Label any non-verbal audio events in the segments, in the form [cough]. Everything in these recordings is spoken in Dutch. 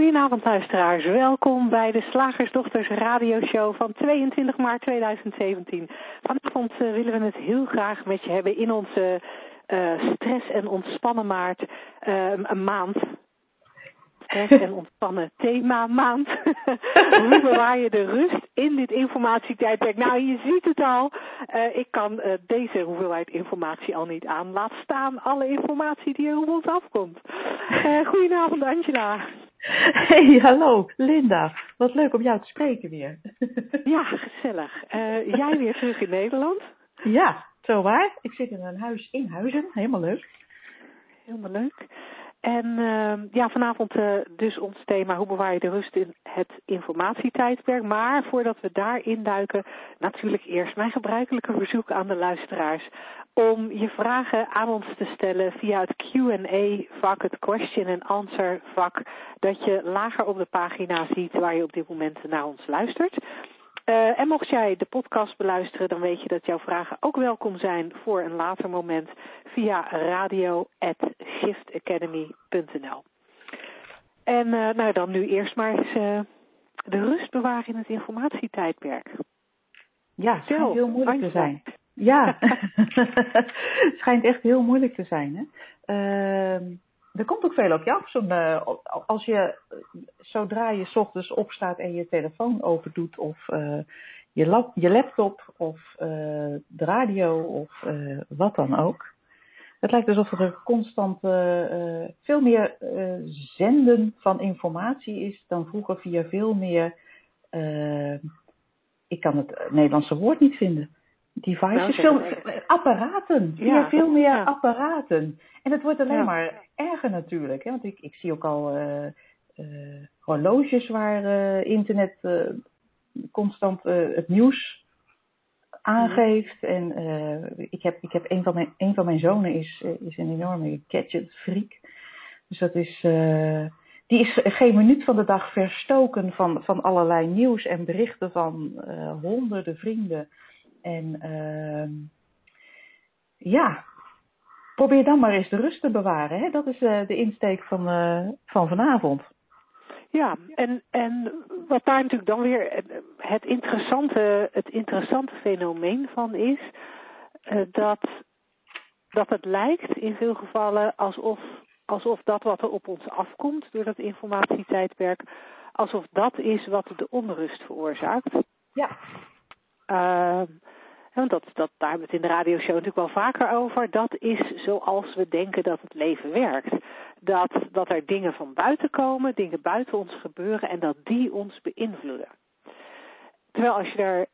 Goedenavond luisteraars, welkom bij de Slagersdochters radioshow van 22 maart 2017. Vanavond uh, willen we het heel graag met je hebben in onze uh, stress- en ontspannen maart, uh, een maand. Stress en ontspannen thema maand. [laughs] Hoe bewaar je de rust in dit informatietijdperk? Nou, je ziet het al. ik kan deze hoeveelheid informatie al niet aan. Laat staan alle informatie die er op ons afkomt. goedenavond Angela. [laughs] Hey, hallo, Linda. Wat leuk om jou te spreken weer. ja, gezellig. Uh, jij weer terug in Nederland? Ja, zo waar. Ik zit in een huis in Huizen. Helemaal leuk. Helemaal leuk. En uh, ja, vanavond uh, dus ons thema hoe bewaar je de rust in het informatietijdperk. Maar voordat we daarin duiken, natuurlijk eerst mijn gebruikelijke verzoek aan de luisteraars om je vragen aan ons te stellen via het Q&A vak, het question and answer vak, dat je lager op de pagina ziet waar je op dit moment naar ons luistert. Uh, en mocht jij de podcast beluisteren, dan weet je dat jouw vragen ook welkom zijn voor een later moment via radio.shiftacademy.nl. En uh, nou dan nu eerst maar eens uh, de rust bewaren in het informatietijdperk. Ja, het heel moeilijk te zijn. Ja, het [laughs] [laughs] schijnt echt heel moeilijk te zijn. Hè? Uh, er komt ook veel op je af. uh, als je, zodra je s ochtends opstaat en je telefoon open doet, of uh, je, je laptop, of de radio, of wat dan ook. Het lijkt alsof er constant veel meer zenden van informatie is dan vroeger via veel meer, ik kan het Nederlandse woord niet vinden devices, veel, apparaten. Ja, veel meer ja. apparaten. En het wordt alleen ja. maar erger natuurlijk. Hè? Want ik, ik zie ook al uh, uh, horloges waar uh, internet constant het nieuws aangeeft. En ik heb, ik heb een, van mijn, een van mijn zonen is, is een enorme gadget freak. Dus dat is, die is geen minuut van de dag verstoken van, van allerlei nieuws en berichten van honderden vrienden en uh, ja, probeer dan maar eens de rust te bewaren. Hè? Dat is uh, de insteek van, uh, van vanavond. Ja, en, en wat daar natuurlijk dan weer het interessante, het interessante fenomeen van is, dat, dat het lijkt in veel gevallen alsof, alsof dat wat er op ons afkomt door dat informatietijdperk, alsof dat is wat de onrust veroorzaakt. Ja. Want dat, daar hebben we het in de radioshow natuurlijk wel vaker over. Dat is zoals we denken dat het leven werkt. Dat, dat er dingen van buiten komen, dingen buiten ons gebeuren en dat die ons beïnvloeden. Terwijl als je er,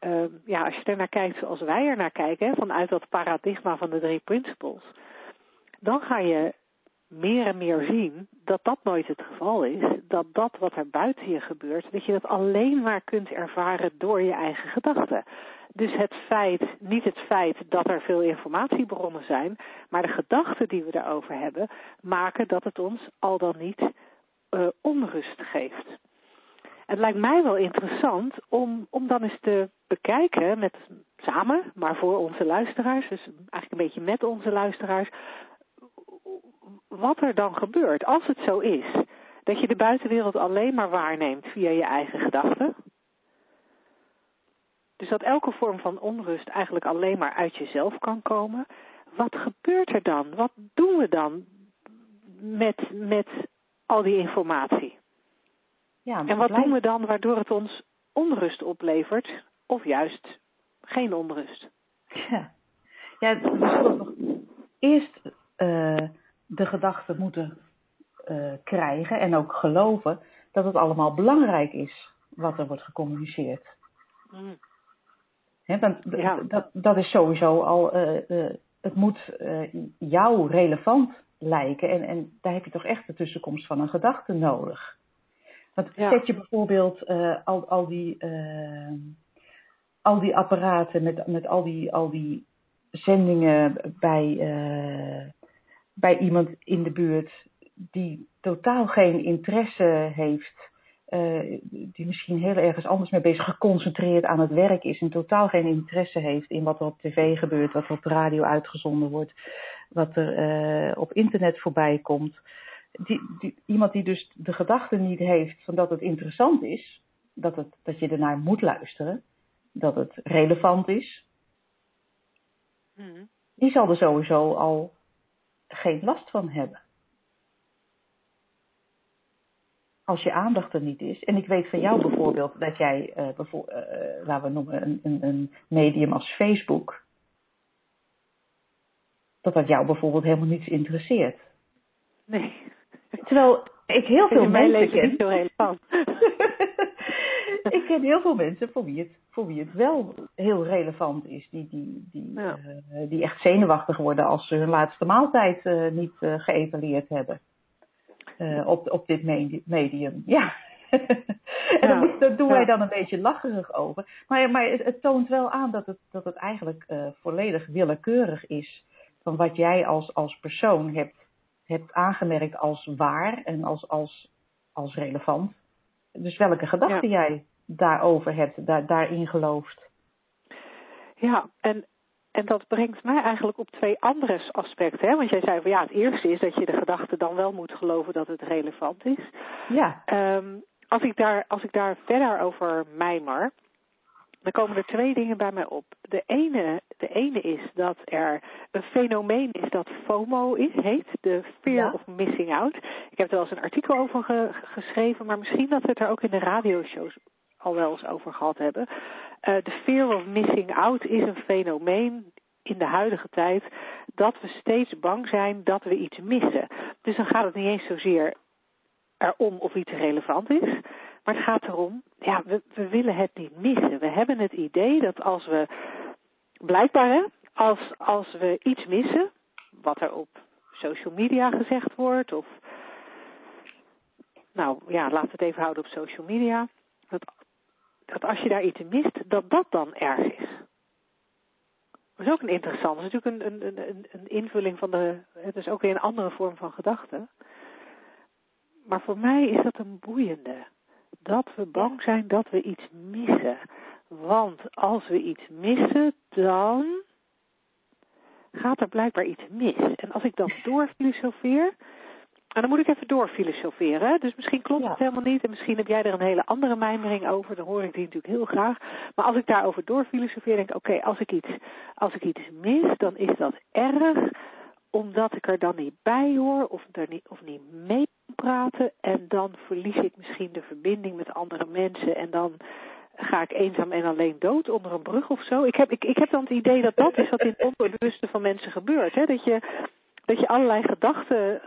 uh, ja, als je er naar kijkt zoals wij er naar kijken, vanuit dat paradigma van de drie principles, dan ga je meer en meer zien dat dat nooit het geval is. Dat dat wat er buiten je gebeurt, dat je dat alleen maar kunt ervaren door je eigen gedachten. Dus het feit, niet het feit dat er veel informatiebronnen zijn, maar de gedachten die we daarover hebben, maken dat het ons al dan niet uh, onrust geeft. Het lijkt mij wel interessant om, om dan eens te bekijken, met, samen, maar voor onze luisteraars, dus eigenlijk een beetje met onze luisteraars, wat er dan gebeurt als het zo is dat je de buitenwereld alleen maar waarneemt via je eigen gedachten. Dus dat elke vorm van onrust eigenlijk alleen maar uit jezelf kan komen. Wat gebeurt er dan? Wat doen we dan met, met al die informatie? Ja, en wat doen we dan waardoor het ons onrust oplevert of juist geen onrust? Ja, ja nog eerst uh, de gedachte moeten uh, krijgen en ook geloven dat het allemaal belangrijk is wat er wordt gecommuniceerd. Mm. He, want ja. dat, dat is sowieso al, uh, uh, het moet jou relevant lijken en, en daar heb je toch echt de tussenkomst van een gedachte nodig. Want ja. zet je bijvoorbeeld al, al, die, al die apparaten met, met al die, al die zendingen bij, bij iemand in de buurt die totaal geen interesse heeft uh, die misschien heel ergens anders mee bezig, geconcentreerd aan het werk is en totaal geen interesse heeft in wat er op tv gebeurt, wat er op de radio uitgezonden wordt, wat er uh, op internet voorbij komt. Die, die, iemand die dus de gedachte niet heeft van dat het interessant is, dat, het, dat je ernaar moet luisteren, dat het relevant is, mm. die zal er sowieso al geen last van hebben. als je aandacht er niet is. En ik weet van jou bijvoorbeeld dat jij, uh, bijvoorbeeld, uh, laten we noemen, een, een, een, medium als Facebook, dat dat jou bijvoorbeeld helemaal niets interesseert. Nee. Terwijl ik heel veel mensen ken. Niet heel [laughs] [laughs] ik ken heel veel mensen voor wie het, voor wie het wel heel relevant is. Die, die, die, ja. uh, die echt zenuwachtig worden als ze hun laatste maaltijd niet geëvalueerd hebben op, op dit medium. Ja. [laughs] en ja. daar doen wij dan een beetje lacherig over. Maar, maar het, het, toont wel aan dat het, dat het eigenlijk volledig willekeurig is van wat jij als, als persoon hebt, hebt aangemerkt als waar en als, als, als relevant. Dus welke gedachten ja. jij daarover hebt, daar, daarin gelooft. Ja, en en dat brengt mij eigenlijk op twee andere aspecten. Hè? Want jij zei van ja, het eerste is dat je de gedachte dan wel moet geloven dat het relevant is. Ja. Um, als, ik daar, als ik daar verder over mijmer, dan komen er twee dingen bij mij op. De ene, de ene is dat er een fenomeen is dat FOMO is, heet, de Fear ja. of Missing Out. Ik heb er wel eens een artikel over ge, geschreven, maar misschien dat we het er ook in de radioshows al wel eens over gehad hebben. Uh, de fear of missing out is een fenomeen in de huidige tijd dat we steeds bang zijn dat we iets missen. Dus dan gaat het niet eens zozeer erom of iets relevant is, maar het gaat erom, ja, we, we willen het niet missen. We hebben het idee dat als we, blijkbaar hè, als, als we iets missen, wat er op social media gezegd wordt, of nou ja, laten we het even houden op social media, dat dat als je daar iets mist, dat dat dan erg is. Dat is ook een interessant. Dat is natuurlijk een, een, een, een invulling van de. Het is ook weer een andere vorm van gedachte. Maar voor mij is dat een boeiende. Dat we bang zijn dat we iets missen. Want als we iets missen, dan gaat er blijkbaar iets mis. En als ik dan [laughs] doorfilosofeer, en dan moet ik even doorfilosoferen. Dus misschien klopt het helemaal niet. En misschien heb jij er een hele andere mijmering over. Dan hoor ik die natuurlijk heel graag. Maar als ik daarover doorfilosofeer, denk ik: oké, als ik iets, als ik iets mis, dan is dat erg. Omdat ik er dan niet bij hoor. Of, er niet, of niet mee praten. En dan verlies ik misschien de verbinding met andere mensen. En dan ga ik eenzaam en alleen dood onder een brug of zo. Ik heb, ik, ik heb dan het idee dat dat is wat in het onbewuste van mensen gebeurt. Hè? Dat je dat je allerlei gedachten,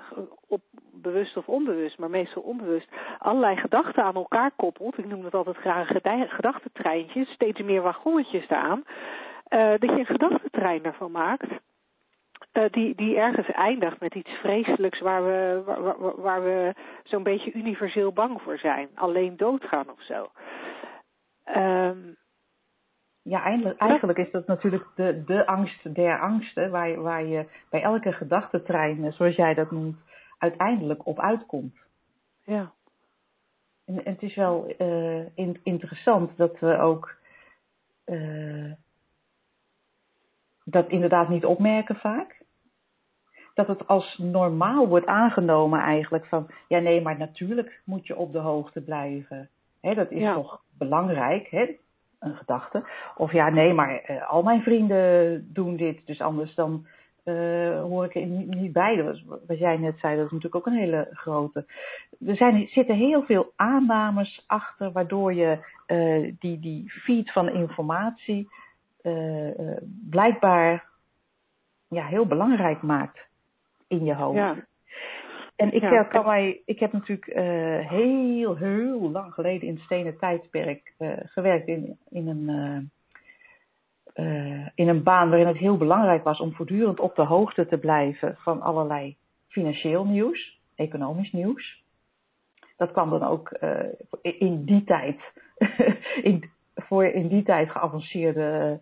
op bewust of onbewust, maar meestal onbewust, allerlei gedachten aan elkaar koppelt. Ik noem het altijd graag gedachtentreintjes, steeds meer wagonnetjes eraan. Uh, dat je een gedachtentrein ervan maakt. Uh, die, die ergens eindigt met iets vreselijks waar we, waar, waar, waar we zo'n beetje universeel bang voor zijn. Alleen doodgaan of zo. Um, ja, eigenlijk, eigenlijk is dat natuurlijk de, de angst der angsten, waar, waar je bij elke gedachtentrein, zoals jij dat noemt, uiteindelijk op uitkomt. Ja. En, het is wel uh, in, interessant dat we ook uh, dat inderdaad niet opmerken vaak. Dat het als normaal wordt aangenomen eigenlijk van, ja nee, maar natuurlijk moet je op de hoogte blijven. Dat is ja. toch belangrijk. Hè? Een gedachte. Of ja, nee, maar uh, al mijn vrienden doen dit, dus anders dan uh, hoor ik er niet, niet bij. Was, wat jij net zei, dat is natuurlijk ook een hele grote. Er zijn, zitten heel veel aannames achter, waardoor je uh, die, die feed van informatie blijkbaar ja, heel belangrijk maakt in je hoofd. Ja. En ik, ja, kan mij, ik heb natuurlijk uh, heel, heel lang geleden in het stenen tijdperk uh, gewerkt in, in, een, uh, in een baan waarin het heel belangrijk was om voortdurend op de hoogte te blijven van allerlei financieel nieuws, economisch nieuws. Dat kwam dan ook in die tijd, [laughs] in, voor in die tijd geavanceerde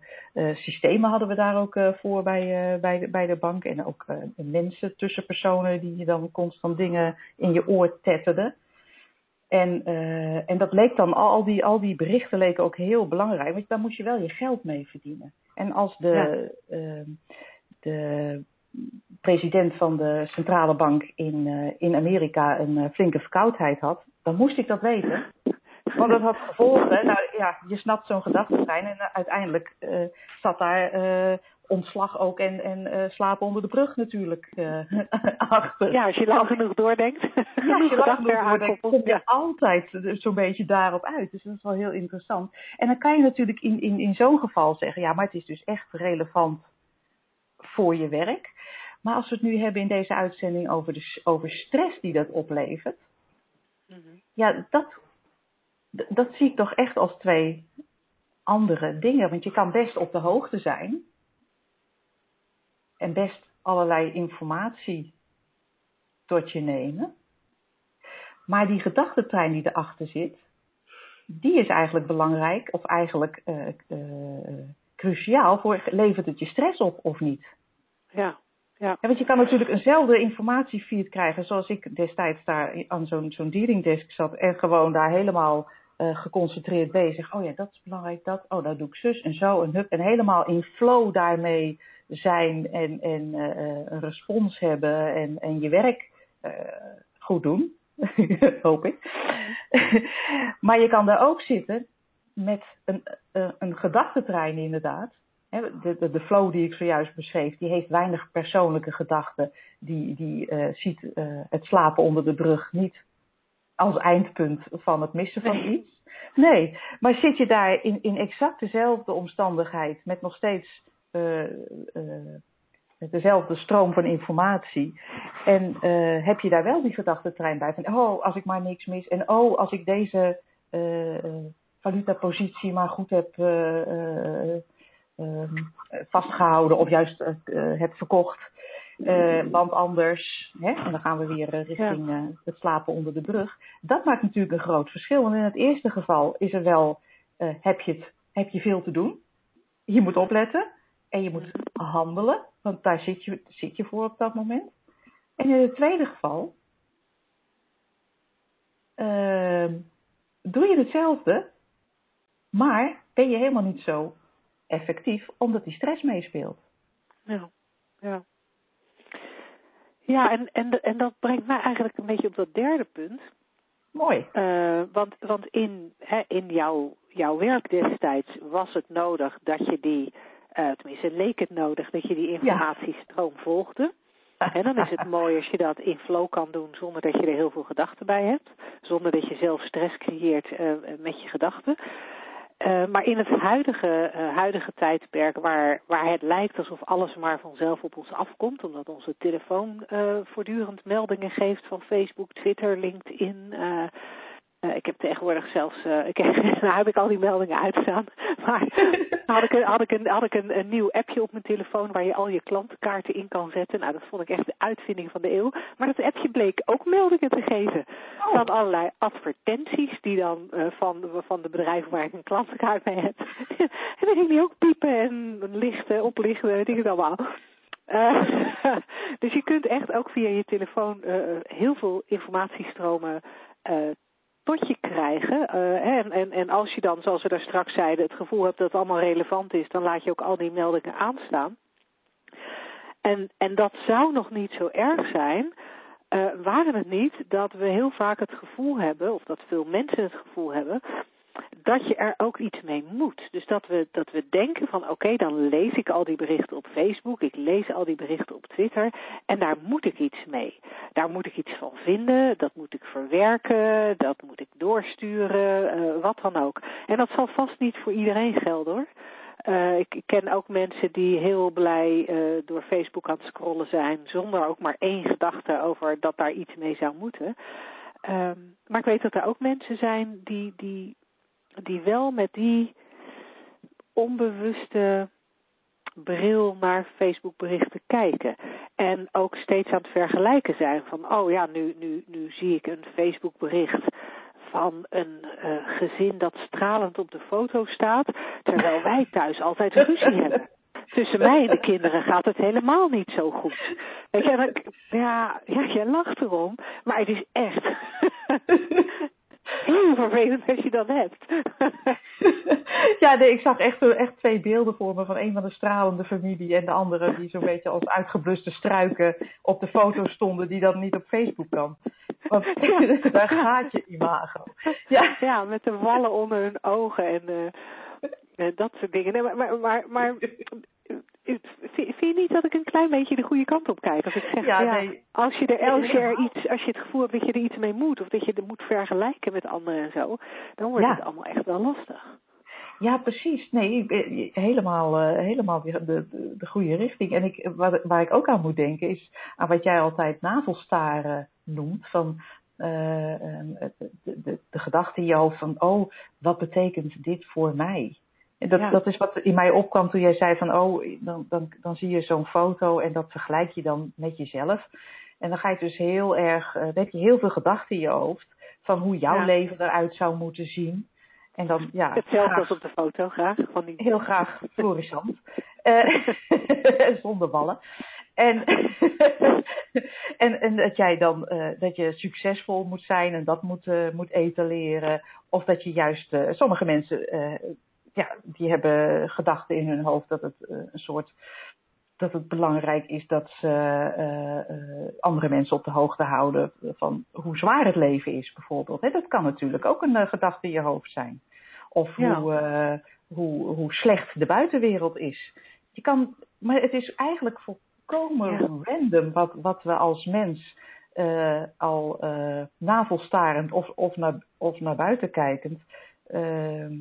systemen hadden we daar ook voor bij, bij, de, bij de bank. En ook mensen, tussenpersonen die je dan constant dingen in je oor tetterden. En, en dat leek dan, al die, al die berichten leken ook heel belangrijk, want daar moest je wel je geld mee verdienen. En als de, ehm, de president van de centrale bank in, in Amerika een flinke verkoudheid had, dan moest ik dat weten. Want dat had gevolgen. Nou ja, je snapt zo'n gedachtentrein. En uh, uiteindelijk uh, zat daar uh, ontslag ook en, en slapen onder de brug natuurlijk [laughs] achter. Ja, als je lang genoeg doordenkt. Ja, als je lang genoeg doordenkt, kom je altijd zo'n beetje daarop uit. Dus dat is wel heel interessant. En dan kan je natuurlijk in, in, in zo'n geval zeggen, ja, maar het is dus echt relevant voor je werk. Maar als we het nu hebben in deze uitzending over, de, over stress die dat oplevert. Mm -hmm. Ja, dat dat zie ik toch echt als twee andere dingen. Want je kan best op de hoogte zijn en best allerlei informatie tot je nemen. Maar die gedachtentrein die erachter zit, die is eigenlijk belangrijk of eigenlijk uh, uh, cruciaal voor levert het je stress op of niet. Ja. Ja. want je kan natuurlijk eenzelfde informatiefeed krijgen zoals ik destijds daar aan zo'n zo'n desk zat en gewoon daar helemaal uh, geconcentreerd bezig. Oh ja, dat is belangrijk, dat. Oh, dat doe ik zus en zo en hup. En helemaal in flow daarmee zijn en, en een respons hebben en, en je werk goed doen. [laughs] Hoop ik. [laughs] maar je kan daar ook zitten met een, een gedachtentrein inderdaad. De, de, de, flow die ik zojuist beschreef, die heeft weinig persoonlijke gedachten. Die, die ziet het slapen onder de brug niet als eindpunt van het missen van iets. Nee, maar zit je daar in, in exact dezelfde omstandigheid met nog steeds uh, uh, dezelfde stroom van informatie en uh, heb je daar wel die gedachtentrein bij van oh, als ik maar niks mis en oh, als ik deze valutapositie maar goed heb vastgehouden of juist heb verkocht uh, want anders, hè, en dan gaan we weer uh, richting uh, het slapen onder de brug. Dat maakt natuurlijk een groot verschil. Want in het eerste geval is er wel, heb, je het, heb je veel te doen. Je moet opletten en je moet handelen, want daar zit je, zit je voor op dat moment. En in het tweede geval ehm, doe je hetzelfde, maar ben je helemaal niet zo effectief, omdat die stress meespeelt. Ja, ja. Ja, en, en, en dat brengt mij eigenlijk een beetje op dat derde punt. Mooi. Uh, want, want in, hè, in jouw, jouw werk destijds was het nodig dat je die, uh, tenminste leek het nodig dat je die informatiestroom ja. volgde. En dan is het [laughs] mooi als je dat in flow kan doen zonder dat je er heel veel gedachten bij hebt. Zonder dat je zelf stress creëert uh, met je gedachten. Uh, maar in het huidige, uh, huidige tijdperk, waar, waar het lijkt alsof alles maar vanzelf op ons afkomt, omdat onze telefoon uh, voortdurend meldingen geeft van Facebook, Twitter, LinkedIn, uh, ik heb tegenwoordig zelfs, uh, ik, nou [laughs] heb ik al die meldingen uitstaan. [laughs] Maar had ik, een, had ik, een, had ik een, een nieuw appje op mijn telefoon waar je al je klantenkaarten in kan zetten. Nou, dat vond ik echt de uitvinding van de eeuw. Maar dat appje bleek ook meldingen te geven oh. van allerlei advertenties die dan uh, van, van de bedrijven waar ik een klantenkaart mee heb. [laughs] en dan ging die ook piepen en lichten, oplichten, het allemaal. Uh, dus je kunt echt ook via je telefoon uh, heel veel informatiestromen uh, tot je krijgen. Uh, en, en, en als je dan, zoals we daar straks zeiden, het gevoel hebt dat het allemaal relevant is, dan laat je ook al die meldingen aanstaan. En, en dat zou nog niet zo erg zijn, uh, waren het niet dat we heel vaak het gevoel hebben, of dat veel mensen het gevoel hebben, dat je er ook iets mee moet. Dus dat we, dat we denken van oké, dan lees ik al die berichten op Facebook, ik lees al die berichten op Twitter en daar moet ik iets mee. Daar moet ik iets van vinden, dat moet ik verwerken, dat moet ik doorsturen, uh, wat dan ook. En dat zal vast niet voor iedereen gelden hoor. Uh, ik, ken ook mensen die heel blij uh, door Facebook aan het scrollen zijn, zonder ook maar één gedachte over dat daar iets mee zou moeten. Um, maar ik weet dat er ook mensen zijn die, die die wel met die onbewuste bril naar Facebook berichten kijken. En ook steeds aan het vergelijken zijn van, oh ja, nu, nu, nu zie ik een Facebook bericht van een gezin dat stralend op de foto staat, terwijl [laughs] wij thuis altijd ruzie hebben tussen mij en de kinderen gaat het helemaal niet zo goed. Weet je, dan, ja, ja, jij lacht erom, maar het is echt [laughs] heel vervelend als je dat hebt. [laughs] ja, nee, ik zag echt, echt twee beelden voor me van een van de stralende familie en de andere die zo'n beetje als uitgebluste struiken op de foto stonden die dan niet op Facebook kan. Want [laughs] daar gaat je imago. Ja. ja, met de wallen onder hun ogen en uh, dat soort dingen. Nee, maar, maar, maar, maar vind je niet dat ik een klein beetje de goede kant op kijk? Als ik zeg, ja, nee. als je er als je er iets, als je het gevoel hebt dat je er iets mee moet, of dat je er moet vergelijken met anderen en zo, dan wordt het allemaal echt wel lastig. Ja, precies. Nee, helemaal, uh, helemaal de, de, de, goede richting. En ik, wat, waar ik ook aan moet denken is aan wat jij altijd navelstaren noemt. Van uh, de, de, de gedachte in je hoofd van, oh, wat betekent dit voor mij? Dat, dat is wat in mij opkwam toen jij zei van, oh, dan, dan, dan zie je zo'n foto en dat vergelijk je dan met jezelf. En dan ga je dus heel erg, uh, dan heb je heel veel gedachten in je hoofd van hoe jouw leven eruit zou moeten zien. En dan, ja, Hetzelfde als op de foto, graag. Van die... Heel graag florissant. uh, [laughs] [laughs] zonder ballen. En, [laughs] en, en dat jij dan uh, dat je succesvol moet zijn en dat moet, uh, moet etaleren. Of dat je juist, sommige mensen ja, die hebben gedachten in hun hoofd dat het uh, een soort dat het belangrijk is dat ze uh, uh, andere mensen op de hoogte houden van hoe zwaar het leven is, bijvoorbeeld. Dat kan natuurlijk ook een gedachte in je hoofd zijn. Of ja. hoe, hoe, hoe slecht de buitenwereld is. Je kan, maar het is eigenlijk volkomen ja. random wat, wat we als mens al navelstarend of, of, naar, of naar buiten kijkend ehm,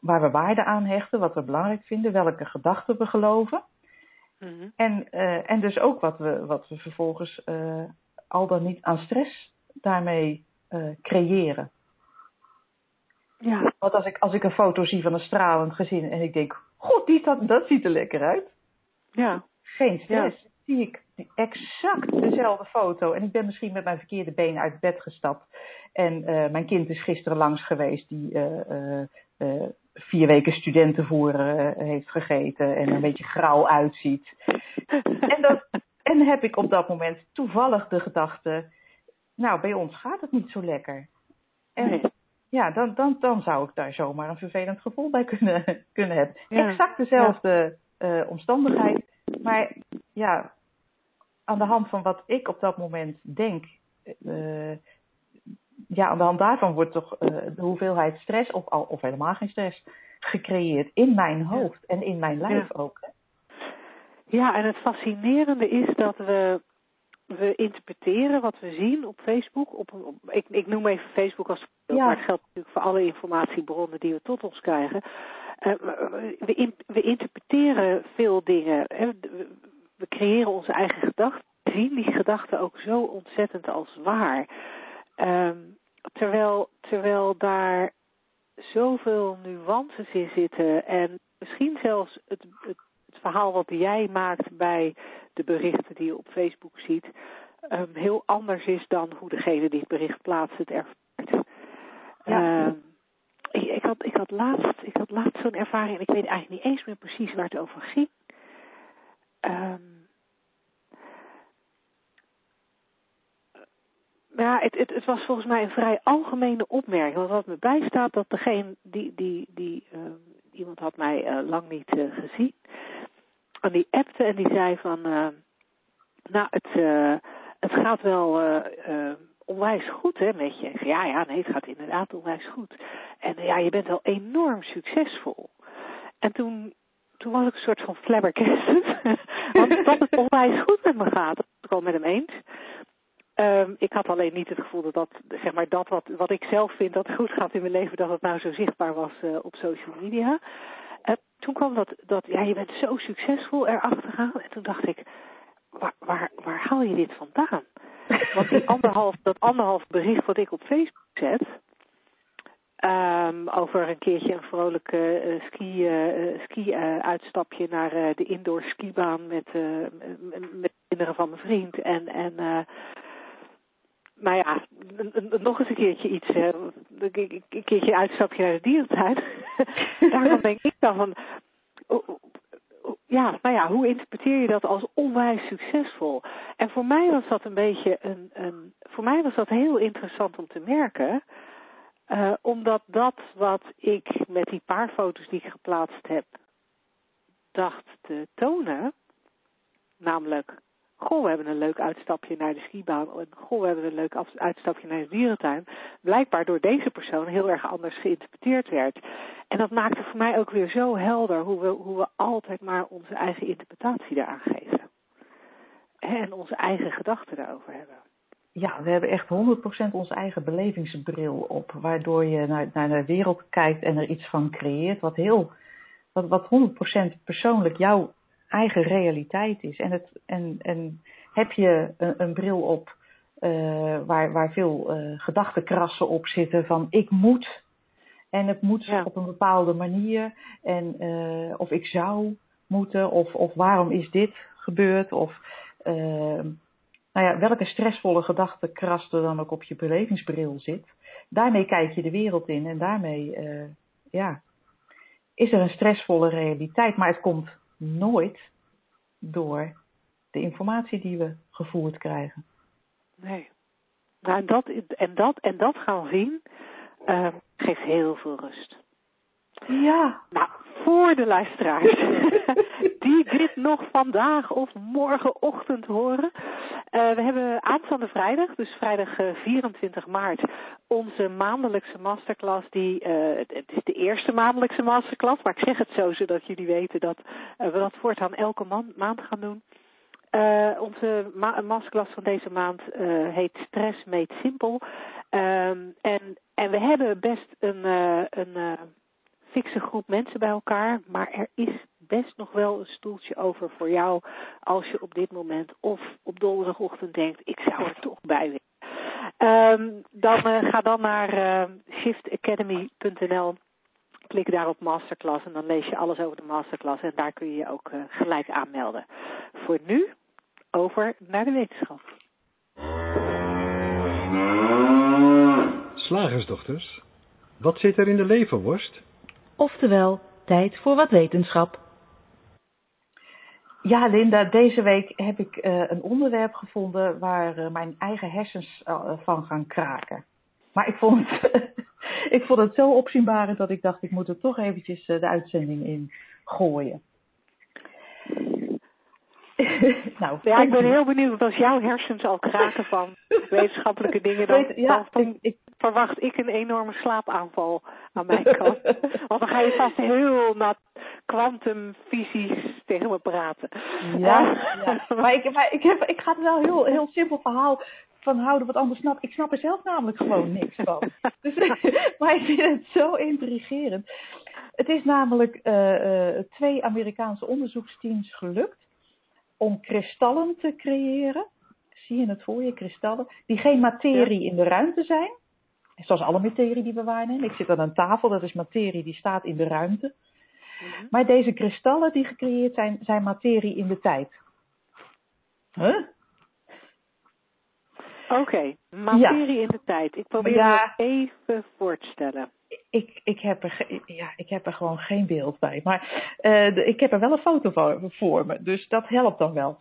waar we waarde aan hechten, wat we belangrijk vinden, welke gedachten we geloven. Mm -hmm. en, uh, en dus ook wat we, wat we vervolgens uh, al dan niet aan stress daarmee uh, creëren. Ja. Want als ik, als ik een foto zie van een stralend gezin en ik denk, god, die, dat, dat ziet er lekker uit. Ja. Geen stress. Ja. Zie ik exact dezelfde foto. En ik ben misschien met mijn verkeerde been uit bed gestapt. En mijn kind is gisteren langs geweest die vier weken studentenvoer uh, heeft gegeten en een beetje grauw uitziet. en, dat, en heb ik op dat moment toevallig de gedachte, nou bij ons gaat het niet zo lekker. En ja, dan, dan, dan zou ik daar zomaar een vervelend gevoel bij kunnen, [laughs] kunnen hebben. Exact dezelfde ja. uh, omstandigheid, maar ja, aan de hand van wat ik op dat moment denk, uh, ja, aan de hand daarvan wordt toch uh, de hoeveelheid stress, of, of helemaal geen stress, gecreëerd in mijn hoofd en in mijn lijf ja. ook. Hè? Ja, en het fascinerende is dat we, we interpreteren wat we zien op Facebook. Op, op ik, ik noem even Facebook als ja. maar het geldt natuurlijk voor alle informatiebronnen die we tot ons krijgen. Uh, we, in, we interpreteren veel dingen. Hè? We creëren onze eigen gedachten. We zien die gedachten ook zo ontzettend als waar. Um, terwijl, terwijl daar zoveel nuances in zitten en misschien zelfs het, het, het, verhaal wat jij maakt bij de berichten die je op Facebook ziet um, heel anders is dan hoe degene die het bericht plaatst het ervaart. Ja. Um, ik, ik, had, ik had laatst, ik had laatst zo'n ervaring en ik weet eigenlijk niet eens meer precies waar het over ging. Um, Ja, het, het, het, was volgens mij een vrij algemene opmerking. Want wat me bijstaat, dat degene die, die, die uh, iemand had mij uh, lang niet uh, gezien. En die appte en die zei van, nou, het, het gaat wel onwijs goed hè, met je. Ja, ja, nee, het gaat inderdaad onwijs goed. En ja, je bent wel enorm succesvol. En toen, toen was ik een soort van flabbergasted. [laughs] want dat het onwijs goed met me gaat, dat was ik al met hem eens. Um, ik had alleen niet het gevoel dat dat, zeg maar, dat wat, wat ik zelf vind dat goed gaat in mijn leven, dat het nou zo zichtbaar was uh, op social media. En toen kwam dat, dat, ja, je bent zo succesvol erachter gaan. En toen dacht ik, waar, waar, waar haal je dit vandaan? [laughs] Want die anderhalf, dat anderhalf bericht wat ik op Facebook zet, um, over een keertje een vrolijk uh, ski, uh, ski uitstapje naar de indoor skibaan met, met kinderen van mijn vriend en, en nou ja, nog eens een keertje iets, een keertje uitstapje naar de dierentuin. [laughs] Daarvan denk ik dan van, ja, nou ja, hoe interpreteer je dat als onwijs succesvol? En voor mij was dat een beetje een, een voor mij was dat heel interessant om te merken. Uh, omdat dat wat ik met die paar foto's die ik geplaatst heb, dacht te tonen. Namelijk, goh, we hebben een leuk uitstapje naar de skibaan. En goh, we hebben een leuk uitstapje naar de dierentuin. Blijkbaar door deze persoon heel erg anders geïnterpreteerd werd. En dat maakte voor mij ook weer zo helder hoe we, hoe we altijd maar onze eigen interpretatie daaraan geven. En onze eigen gedachten daarover hebben. Ja, we hebben echt 100% onze eigen belevingsbril op. Waardoor je naar, naar de wereld kijkt en er iets van creëert. Wat, heel, wat, wat 100% persoonlijk jouw eigen realiteit is. En, het, en, en heb je een, een bril op uh, waar, waar veel uh, gedachtenkrassen op zitten van ik moet en het moet ja. op een bepaalde manier. En uh, of ik zou moeten, of, of waarom is dit gebeurd? Of nou ja, welke stressvolle gedachtenkras er dan ook op je belevingsbril zit. Daarmee kijk je de wereld in en daarmee ja, is er een stressvolle realiteit. Maar het komt nooit door de informatie die we gevoerd krijgen. Nee. Nou, en dat, en dat, en dat gaan zien, uh, geeft heel veel rust. Ja. Nou, voor de luisteraars [laughs] die dit nog vandaag of morgenochtend horen. Uh, we hebben aanstaande vrijdag, dus vrijdag 24 maart, onze maandelijkse masterclass. Die, uh, het is de eerste maandelijkse masterclass, maar ik zeg het zo zodat jullie weten dat uh, we dat voortaan elke maand gaan doen. Uh, onze ma masterclass van deze maand uh, heet Stress Made Simple. Um, en, en we hebben best een, een fikse groep mensen bij elkaar, maar er is best nog wel een stoeltje over voor jou als je op dit moment of op donderdagochtend denkt, ik zou er toch bij willen. Um, dan ga dan naar shiftacademy.nl klik daar op masterclass en dan lees je alles over de masterclass en daar kun je je ook uh, gelijk aanmelden. Voor nu over naar de wetenschap. Slagersdochters, wat zit er in de leverworst? Oftewel, tijd voor wat wetenschap. Ja, Linda, deze week heb ik uh, een onderwerp gevonden waar uh, mijn eigen hersens uh, van gaan kraken. Maar ik vond het, [laughs] ik vond het zo opzienbarend dat ik dacht, ik moet er toch eventjes de uitzending in gooien. [laughs] nou, ja, ik ben heel benieuwd als jouw hersens al kraken van [laughs] wetenschappelijke dingen, dan, Weet, ja, dan ik, verwacht ik een enorme slaapaanval aan mijn kant. [laughs] Want dan ga je vast heel naar kwantumfysisch tegen me praten. Ja, ja. maar, ik, maar ik, heb, ik ga het wel een heel, heel simpel verhaal van houden, wat anders snap. Ik snap er zelf namelijk gewoon niks van. Dus, maar ik vind het zo intrigerend. Het is namelijk uh, uh, twee Amerikaanse onderzoeksteams gelukt om kristallen te creëren. Zie je het voor je, kristallen, die geen materie in de ruimte zijn. Zoals alle materie die we waarnemen. Ik zit aan een tafel, dat is materie die staat in de ruimte. Mm-hmm. Maar deze kristallen die gecreëerd zijn, zijn materie in de tijd. Huh? Oké, okay. materie ja. in de tijd. Ik probeer het even voor te stellen. Ik, ik, heb er, ja, ik heb er gewoon geen beeld bij. Maar de, ik heb er wel een foto voor, me, dus dat helpt dan wel.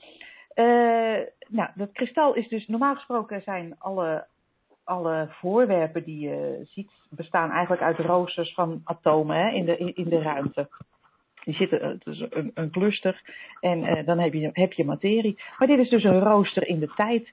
Uh, nou, dat kristal is dus, normaal gesproken zijn alle, alle voorwerpen die je ziet, bestaan eigenlijk uit roosters van atomen hè, in, de, in, in de ruimte. Die zitten, het is een, een cluster en uh, dan heb je, heb je materie. Maar dit is dus een rooster in de tijd.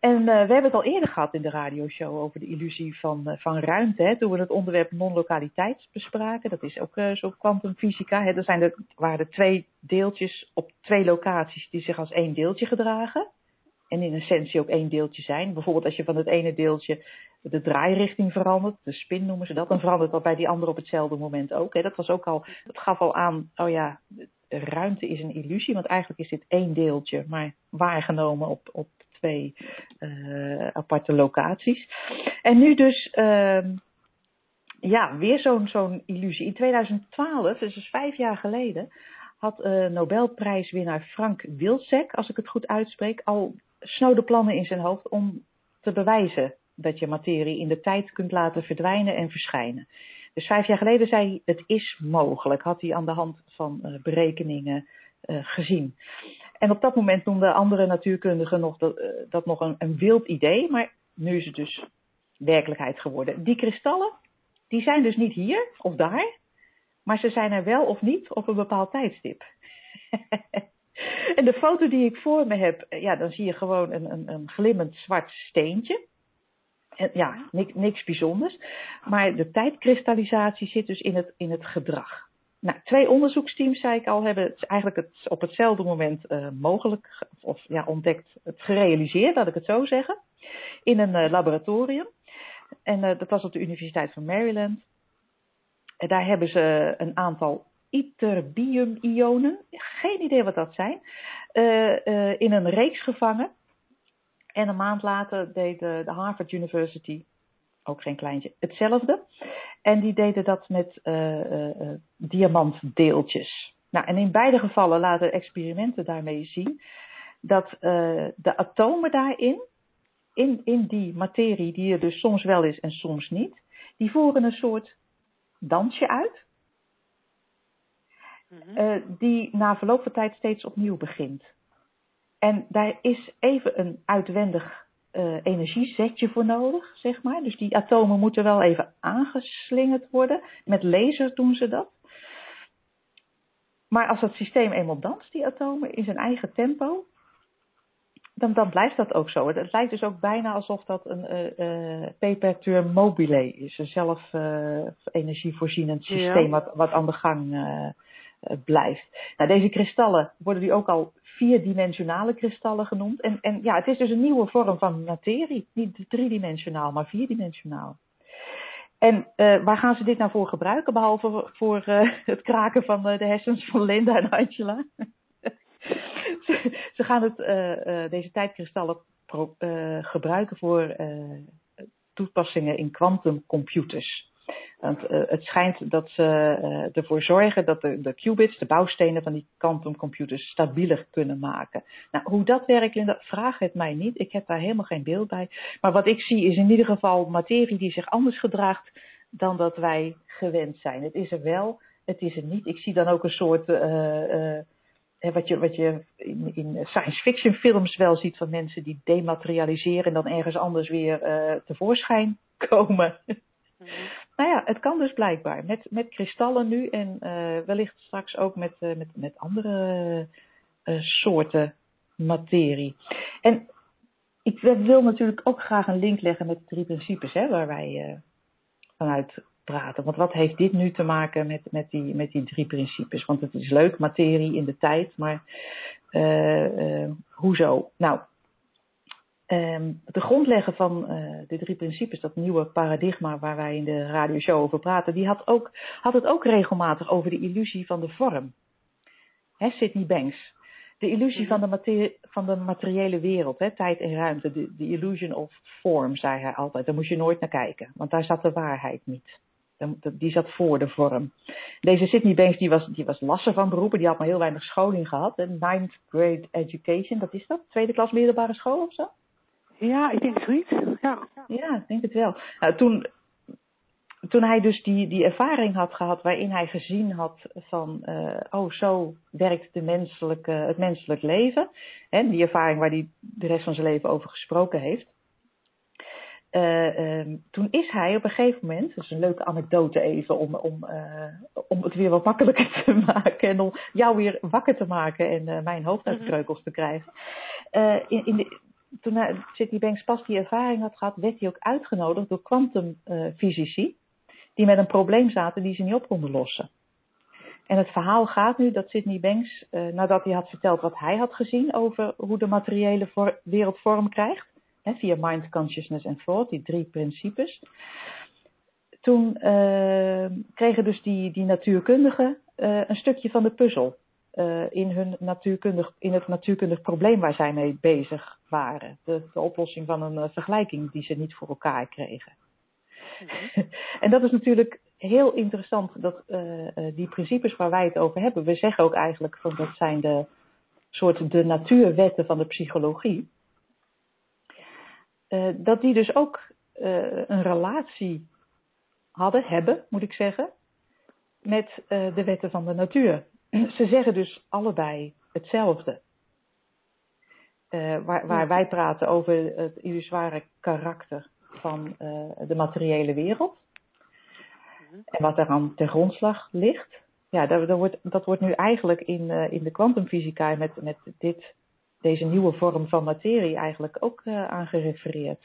En uh, we hebben het al eerder gehad in de radioshow over de illusie van, van ruimte. Hè, toen we het onderwerp non-lokaliteit bespraken. Dat is ook zo kwantumfysica. Er zijn er, waren er twee deeltjes op twee locaties die zich als één deeltje gedragen. En in essentie ook één deeltje zijn. Bijvoorbeeld als je van het ene deeltje de draairichting verandert, de spin noemen ze dat, dan verandert dat bij die andere op hetzelfde moment ook. Hè. Dat was ook al, dat gaf al aan, oh ja, de ruimte is een illusie, want eigenlijk is dit één deeltje, maar waargenomen op, op twee uh, aparte locaties. En nu dus, uh, ja, weer zo'n zo'n illusie. In 2012, dus, dus vijf jaar geleden, had uh, Nobelprijswinnaar Frank Wilczek, als ik het goed uitspreek, al snode plannen in zijn hoofd om te bewijzen dat je materie in de tijd kunt laten verdwijnen en verschijnen. Dus vijf jaar geleden zei hij, het is mogelijk, had hij aan de hand van uh, berekeningen uh, gezien. En op dat moment noemden andere natuurkundigen nog dat, uh, dat nog een, een, wild idee, maar nu is het dus werkelijkheid geworden. Die kristallen, die zijn dus niet hier of daar, maar ze zijn er wel of niet op een bepaald tijdstip. [laughs] en de foto die ik voor me heb, ja, dan zie je gewoon een, een, een glimmend zwart steentje. En ja, niks, niks bijzonders. Maar de tijdkristallisatie zit dus in het, in het gedrag. Nou, twee onderzoeksteams, zei ik al, hebben het eigenlijk het op hetzelfde moment uh, mogelijk of ja, ontdekt, het gerealiseerd, laat ik het zo zeggen, in een uh, laboratorium. En uh, dat was op de Universiteit van Maryland. En daar hebben ze een aantal ytterbium-ionen, geen idee wat dat zijn, in een reeks gevangen. En een maand later deed de, de Harvard University, ook geen kleintje, hetzelfde. En die deden dat met uh, uh, diamantdeeltjes. Nou, en in beide gevallen laten experimenten daarmee zien dat uh, de atomen daarin, in, in die materie die er dus soms wel is en soms niet, die voeren een soort dansje uit. Mm-hmm. die na verloop van tijd steeds opnieuw begint. En daar is even een uitwendig uh, energiezetje voor nodig, zeg maar. Dus die atomen moeten wel even aangeslingerd worden. Met laser doen ze dat. Maar als het systeem eenmaal danst, die atomen, in zijn eigen tempo, dan, dan blijft dat ook zo. Het lijkt dus ook bijna alsof dat een uh, uh, perpetuum mobile is. Een zelf energievoorzienend systeem ja. wat, wat aan de gang blijft. Nou, deze kristallen worden die ook al vierdimensionale kristallen genoemd. En, en ja, het is dus een nieuwe vorm van materie. Niet driedimensionaal, maar vierdimensionaal. En uh, waar gaan ze dit nou voor gebruiken, behalve voor uh, het kraken van de hersens van Linda en Angela? [laughs] ze, gaan het, deze tijdkristallen gebruiken voor toepassingen in quantumcomputers. Want uh, het schijnt dat ze uh, ervoor zorgen dat de, qubits, de bouwstenen van die quantumcomputers, stabieler kunnen maken. Nou, hoe dat werkt, Linda, vraag het mij niet. Ik heb daar helemaal geen beeld bij. Maar wat ik zie is in ieder geval materie die zich anders gedraagt dan dat wij gewend zijn. Het is er wel, het is er niet. Ik zie dan ook een soort. Uh, wat je, wat je in, in, science fiction films wel ziet van mensen die dematerialiseren en dan ergens anders weer tevoorschijn komen. Mm-hmm. Nou ja, het kan dus blijkbaar. Met, met kristallen nu en uh, wellicht straks ook met, uh, met, met andere uh, soorten materie. En ik wil natuurlijk ook graag een link leggen met de drie principes hè, waar wij vanuit praten. Want wat heeft dit nu te maken met, met, die, met die drie principes? Want het is leuk, materie in de tijd, maar hoezo? Nou, de grondlegger van uh, de drie principes, dat nieuwe paradigma waar wij in de radioshow over praten, die had, ook, had het ook regelmatig over de illusie van de vorm. Hè, Sydney Banks. De illusie van de, materie, van de materiële wereld, hè, tijd en ruimte. De, de illusion of form, zei hij altijd. Daar moest je nooit naar kijken, want daar zat de waarheid niet. Die zat voor de vorm. Deze Sydney Banks die was, die was lasser van beroepen. Die had maar heel weinig scholing gehad. Ninth grade education, dat is dat? Tweede klas middelbare school of zo? Ja, ik denk zoiets. Ja, ja ik denk het wel. Nou, toen, toen hij dus die, die ervaring had gehad waarin hij gezien had van, uh, oh zo werkt de menselijke, het menselijk leven. Hè, die ervaring waar hij de rest van zijn leven over gesproken heeft. Uh, um, toen is hij op een gegeven moment, dat is een leuke anekdote even om, om, uh, om het weer wat makkelijker te [laughs] maken en om jou weer wakker te maken en mijn hoofd uit de kreukels te krijgen. in, in de, toen hij, Sidney Banks pas die ervaring had gehad, werd hij ook uitgenodigd door kwantumfysici. die met een probleem zaten die ze niet op konden lossen. En het verhaal gaat nu dat Sidney Banks, uh, nadat hij had verteld wat hij had gezien over hoe de materiële voor, wereld vorm krijgt, hè, via mind, consciousness en thought, die drie principes. Toen uh, kregen dus die, die natuurkundigen een stukje van de puzzel uh, in, hun natuurkundig, in het natuurkundig probleem waar zij mee bezig waren. De, de oplossing van een uh, vergelijking die ze niet voor elkaar kregen. Mm-hmm. [laughs] en dat is natuurlijk heel interessant, dat uh, die principes waar wij het over hebben, we zeggen ook eigenlijk van dat zijn de soort de natuurwetten van de psychologie. dat die dus ook een relatie hadden, hebben, moet ik zeggen, met de wetten van de natuur. [clears throat] Ze zeggen dus allebei hetzelfde. waar, waar wij praten over het illusoire karakter van de materiële wereld. En wat daaraan ten grondslag ligt. Ja, dat, dat, wordt, dat wordt nu eigenlijk in, uh, in de kwantumfysica met, met dit, deze nieuwe vorm van materie eigenlijk ook uh, aan gerefereerd.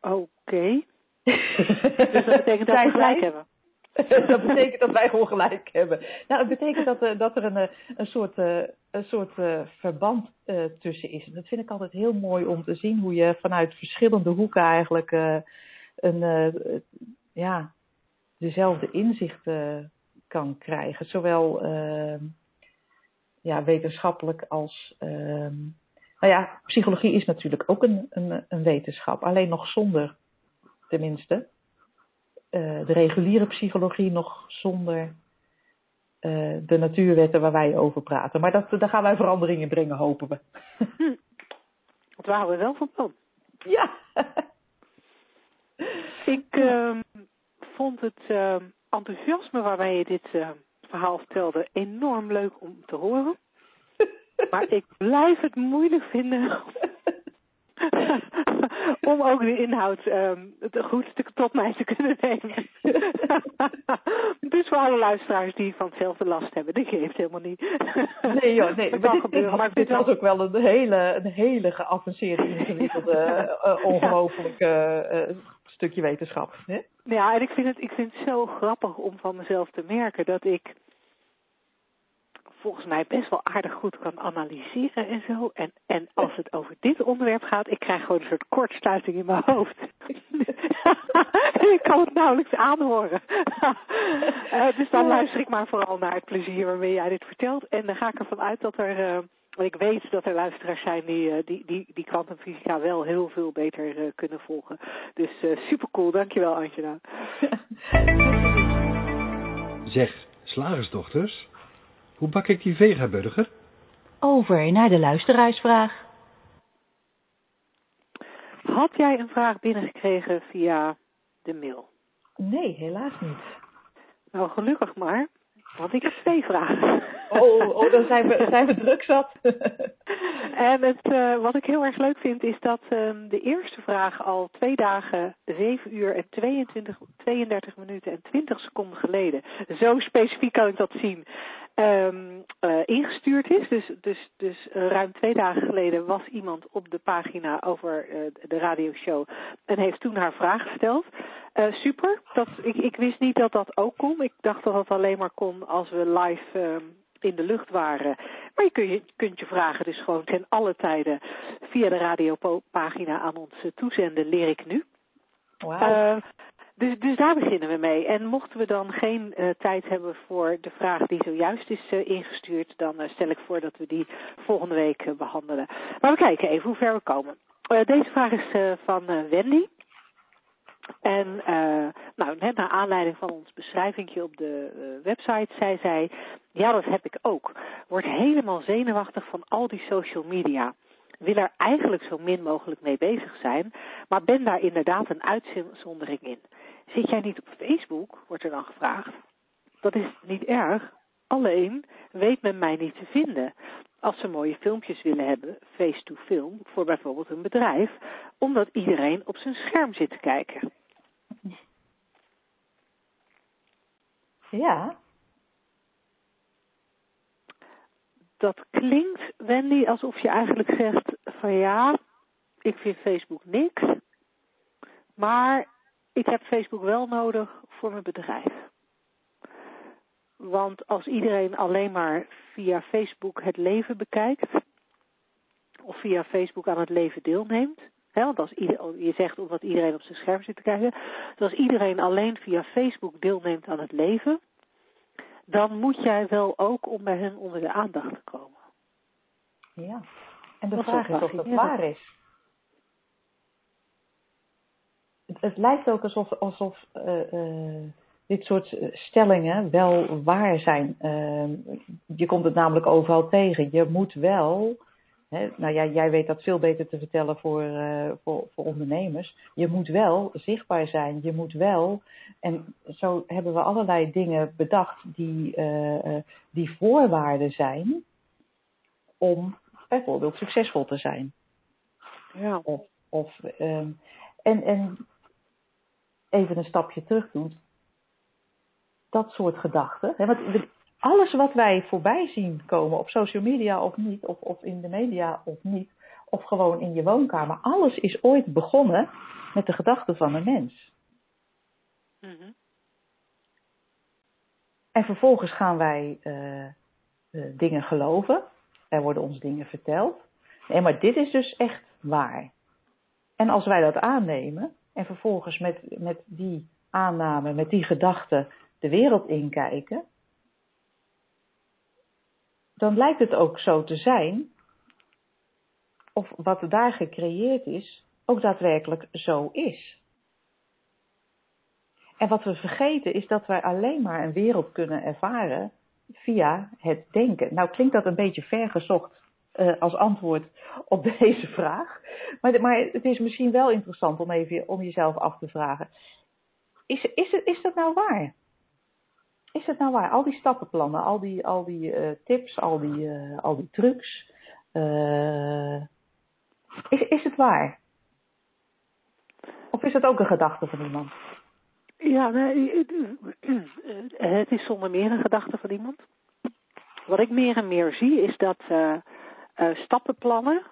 Oké. Okay. [laughs] dus dat betekent dat we gelijk hebben. [laughs] dat betekent dat wij gewoon gelijk hebben. Nou, het betekent dat, uh, dat er een, een soort, uh, een soort verband tussen is. Dat vind ik altijd heel mooi om te zien hoe je vanuit verschillende hoeken eigenlijk een, ja, dezelfde inzichten kan krijgen. Zowel ja, wetenschappelijk als. Ehm, nou ja, psychologie is natuurlijk ook een, een, een wetenschap, alleen nog zonder, tenminste, de reguliere psychologie nog zonder uh, de natuurwetten waar wij over praten. Maar dat, daar gaan wij veranderingen brengen, hopen we. Hm. [laughs] Dat waren we wel van plan. Ja. [laughs] Ik uh, vond het uh, enthousiasme waarmee je dit uh, verhaal vertelde enorm leuk om te horen. [laughs] Maar ik blijf het moeilijk vinden [laughs] om ook de inhoud um, goed tot mij te kunnen nemen. [laughs] dus voor alle luisteraars die van hetzelfde last hebben, dat geeft helemaal niet. nee joh, nee. [laughs] maar dit, gebeuren, maar dit was ook wel een hele, een hele geavanceerde, ingewikkelde, uh, ongelooflijke uh, stukje wetenschap. Hè? Ja, en ik vind, het, ik vind het zo grappig om van mezelf te merken dat ik volgens mij best wel aardig goed kan analyseren en zo. En, en als het over dit onderwerp gaat, ik krijg gewoon een soort kortsluiting in mijn hoofd. [laughs] ik kan het nauwelijks aanhoren. uh, [laughs] dus dan luister ik maar vooral naar het plezier waarmee jij dit vertelt. En dan ga ik ervan uit dat er, uh, ik weet dat er luisteraars zijn die, uh, die, die, die kwantumfysica wel heel veel beter kunnen volgen. Dus super cool, dankjewel Angela. [laughs] zeg, slagersdochters, hoe bak ik die vegaburger? Over naar de luisteraarsvraag. Had jij een vraag binnengekregen via de mail? Nee, helaas niet. Nou, gelukkig maar. Want ik heb twee vragen. Oh, oh dan zijn we, zijn we [laughs] druk zat. en het, uh, wat ik heel erg leuk vind is dat um, de eerste vraag al twee dagen, 7 uur en 22, 32 minuten en 20 seconden geleden, zo specifiek kan ik dat zien, um, uh, ingestuurd is. Dus, dus, dus uh, ruim twee dagen geleden was iemand op de pagina over uh, de radioshow en heeft toen haar vraag gesteld. super, dat, ik, ik wist niet dat dat ook kon. Ik dacht dat dat alleen maar kon als we live ehm, in de lucht waren. Maar je, kun je kunt je vragen dus gewoon ten alle tijden via de radiopagina aan ons toezenden, leer ik nu. Wow. Dus, dus daar beginnen we mee. En mochten we dan geen uh, tijd hebben voor de vraag die zojuist is uh, ingestuurd, dan uh, stel ik voor dat we die volgende week behandelen. Maar we kijken even hoe ver we komen. deze vraag is van Wendy. En nou, net naar aanleiding van ons beschrijvingje op de website zei zij, ja dat heb ik ook. Word helemaal zenuwachtig van al die social media wil er eigenlijk zo min mogelijk mee bezig zijn, maar ben daar inderdaad een uitzondering in. Zit jij niet op Facebook, wordt er dan gevraagd. Dat is niet erg, alleen weet men mij niet te vinden. Als ze mooie filmpjes willen hebben, face-to-film, voor bijvoorbeeld een bedrijf, omdat iedereen op zijn scherm zit te kijken. Ja. Dat klinkt, Wendy, alsof je eigenlijk zegt van ja, ik vind Facebook niks, maar ik heb Facebook wel nodig voor mijn bedrijf. Want als iedereen alleen maar via Facebook het leven bekijkt, of via Facebook aan het leven deelneemt, hè, want als ieder, je zegt omdat iedereen op zijn scherm zit te kijken, dus als iedereen alleen via Facebook deelneemt aan het leven, dan moet jij wel ook om bij hen onder de aandacht te komen. Ja, en de vraag is of dat waar is. Het, lijkt ook alsof, alsof uh, uh, dit soort stellingen wel waar zijn. Uh, je komt het namelijk overal tegen. Je moet wel nou ja, jij weet dat veel beter te vertellen voor, voor, voor ondernemers. Je moet wel zichtbaar zijn. Je moet wel. En zo hebben we allerlei dingen bedacht die, die voorwaarden zijn om bijvoorbeeld succesvol te zijn. Ja. Of, of um, en, en even een stapje terug doen. Dat soort gedachten. Hè, want alles wat wij voorbij zien komen op social media of niet, of, of in de media of niet, of gewoon in je woonkamer, alles is ooit begonnen met de gedachten van een mens. Mm En vervolgens gaan wij uh, uh, dingen geloven. Er worden ons dingen verteld. Nee, maar dit is dus echt waar. En als wij dat aannemen en vervolgens met, met die aanname, met die gedachten de wereld inkijken, dan lijkt het ook zo te zijn, of wat daar gecreëerd is, ook daadwerkelijk zo is. En wat we vergeten is dat wij alleen maar een wereld kunnen ervaren via het denken. Nou klinkt dat een beetje vergezocht uh, als antwoord op [laughs] deze vraag. Maar, maar het is misschien wel interessant om even om jezelf af te vragen. Is, is, is dat nou waar? is het nou waar? Al die stappenplannen, al die, al die uh, tips, al die, uh, al die trucs. Is, is het waar? Of is het ook een gedachte van iemand? Ja, nee, het is zonder meer een gedachte van iemand. Wat ik meer en meer zie is dat stappenplannen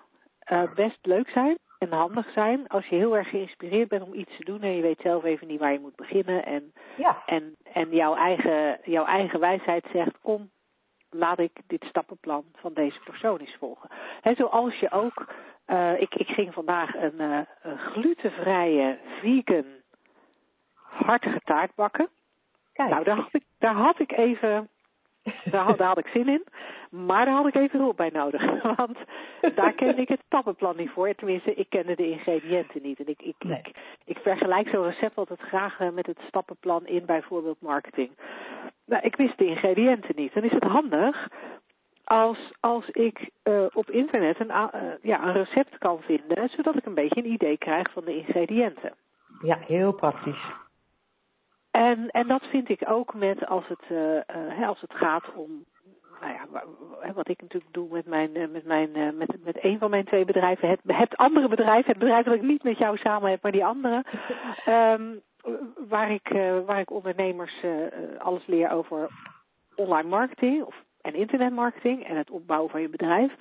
best leuk zijn en handig zijn als je heel erg geïnspireerd bent om iets te doen en je weet zelf even niet waar je moet beginnen. En, ja. en, en jouw, eigen, jouw eigen wijsheid zegt, kom, laat ik dit stappenplan van deze persoon eens volgen. He, zoals je ook, uh, ik, ik ging vandaag een, uh, een glutenvrije vegan hartige taart bakken. Kijk. Nou, daar had ik, daar had ik even [laughs] daar had, daar had ik zin in. Maar daar had ik even hulp bij nodig. [laughs] Want daar kende ik het stappenplan niet voor. Tenminste, ik kende de ingrediënten niet. En ik, ik, nee. ik, ik vergelijk zo'n recept altijd graag uh, met het stappenplan in bijvoorbeeld marketing. Nou, ik wist de ingrediënten niet. Dan is het handig als, als ik uh, op internet een, uh, ja, een recept kan vinden, zodat ik een beetje een idee krijg van de ingrediënten. Ja, heel praktisch. En, en dat vind ik ook met als het, uh, uh, als het gaat om, nou ja, wat ik natuurlijk doe met mijn, uh, met mijn, met, met een van mijn twee bedrijven, het, het andere bedrijf, het bedrijf dat ik niet met jou samen heb, maar die andere, um, [laughs] waar ik, waar ik ondernemers alles leer over online marketing of en internetmarketing en het opbouwen van je bedrijf.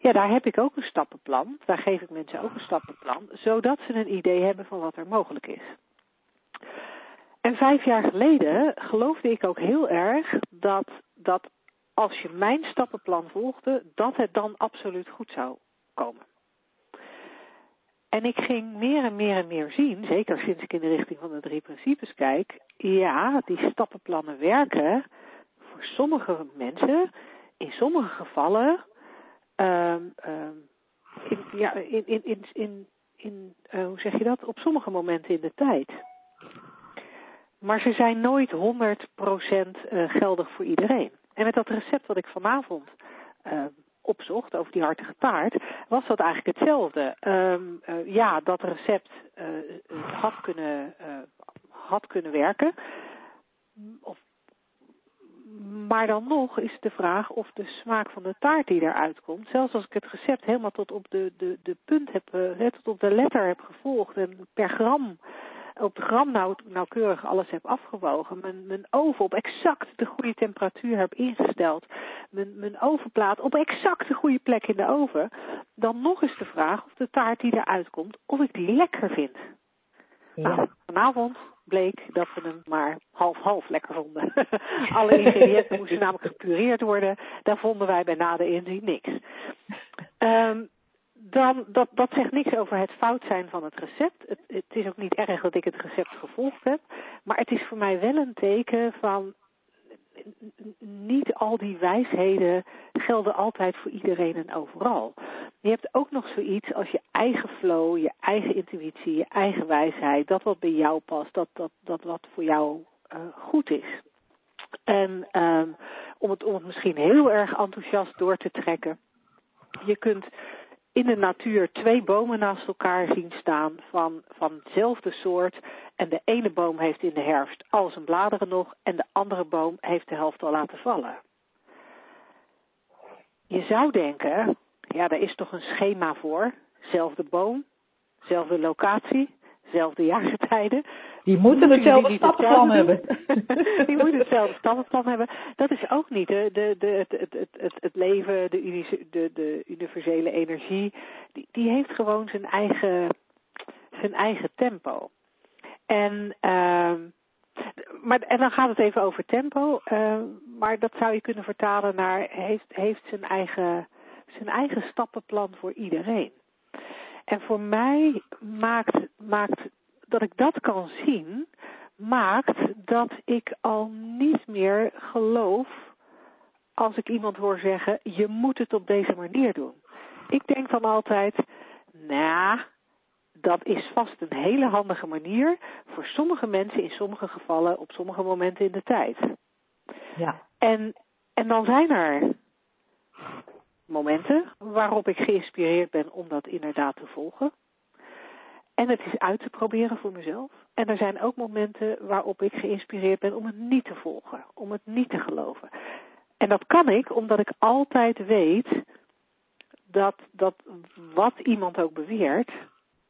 Ja, daar heb ik ook een stappenplan. Daar geef ik mensen ook een stappenplan, zodat ze een idee hebben van wat er mogelijk is. En vijf jaar geleden geloofde ik ook heel erg dat, dat als je mijn stappenplan volgde, dat het dan absoluut goed zou komen. En ik ging meer en meer en meer zien, zeker sinds ik in de richting van de drie principes kijk, ja, die stappenplannen werken voor sommige mensen, in sommige gevallen, um, in, ja, in, in, in, in, in uh, hoe zeg je dat, op sommige momenten in de tijd. Maar ze zijn nooit 100% geldig voor iedereen. En met dat recept wat ik vanavond uh, opzocht over die hartige taart, was dat eigenlijk hetzelfde. Um, ja, dat recept had, kunnen, had kunnen werken. Of, maar dan nog is de vraag of de smaak van de taart die eruit komt, zelfs als ik het recept helemaal tot op de, de, de punt heb, tot op de letter heb gevolgd en per gram op de gram nauw, nauwkeurig alles heb afgewogen, mijn, mijn oven op exact de goede temperatuur heb ingesteld, mijn, mijn ovenplaat op exact de goede plek in de oven, dan nog eens de vraag of de taart die eruit komt, of ik die lekker vind. Ja. Nou, vanavond bleek dat we hem maar half-half lekker vonden. [laughs] Alle ingrediënten moesten namelijk gepureerd worden. Daar vonden wij bij nade inzien niks. Um, dan, dat, dat zegt niks over het fout zijn van het recept. Het, het is ook niet erg dat ik het recept gevolgd heb. Maar het is voor mij wel een teken van niet al die wijsheden gelden altijd voor iedereen en overal. Je hebt ook nog zoiets als je eigen flow, je eigen intuïtie, je eigen wijsheid, dat wat bij jou past, dat, dat, dat wat voor jou uh, goed is. En um, om, het, om het misschien heel erg enthousiast door te trekken, je kunt in de natuur twee bomen naast elkaar zien staan van, van hetzelfde soort. En de ene boom heeft in de herfst al zijn bladeren nog en de andere boom heeft de helft al laten vallen. Je zou denken, ja, daar is toch een schema voor. Zelfde boom, zelfde locatie, zelfde jaargetijden. Die moeten hetzelfde stappenplan hebben. [laughs] die moeten hetzelfde stappenplan hebben. Dat is ook niet. De, de, de, het, het, het, het leven, de, de, de universele energie, die, die heeft gewoon zijn eigen, zijn eigen tempo. En, uh, maar, en dan gaat het even over tempo, uh, maar dat zou je kunnen vertalen naar heeft, heeft zijn, eigen, zijn eigen stappenplan voor iedereen. En voor mij maakt, maakt dat ik dat kan zien, maakt dat ik al niet meer geloof als ik iemand hoor zeggen, je moet het op deze manier doen. Ik denk dan altijd, nou, dat is vast een hele handige manier voor sommige mensen in sommige gevallen op sommige momenten in de tijd. Ja. En, en dan zijn er momenten waarop ik geïnspireerd ben om dat inderdaad te volgen. En het is uit te proberen voor mezelf. En er zijn ook momenten waarop ik geïnspireerd ben om het niet te volgen, om het niet te geloven. En dat kan ik omdat ik altijd weet dat, dat wat iemand ook beweert,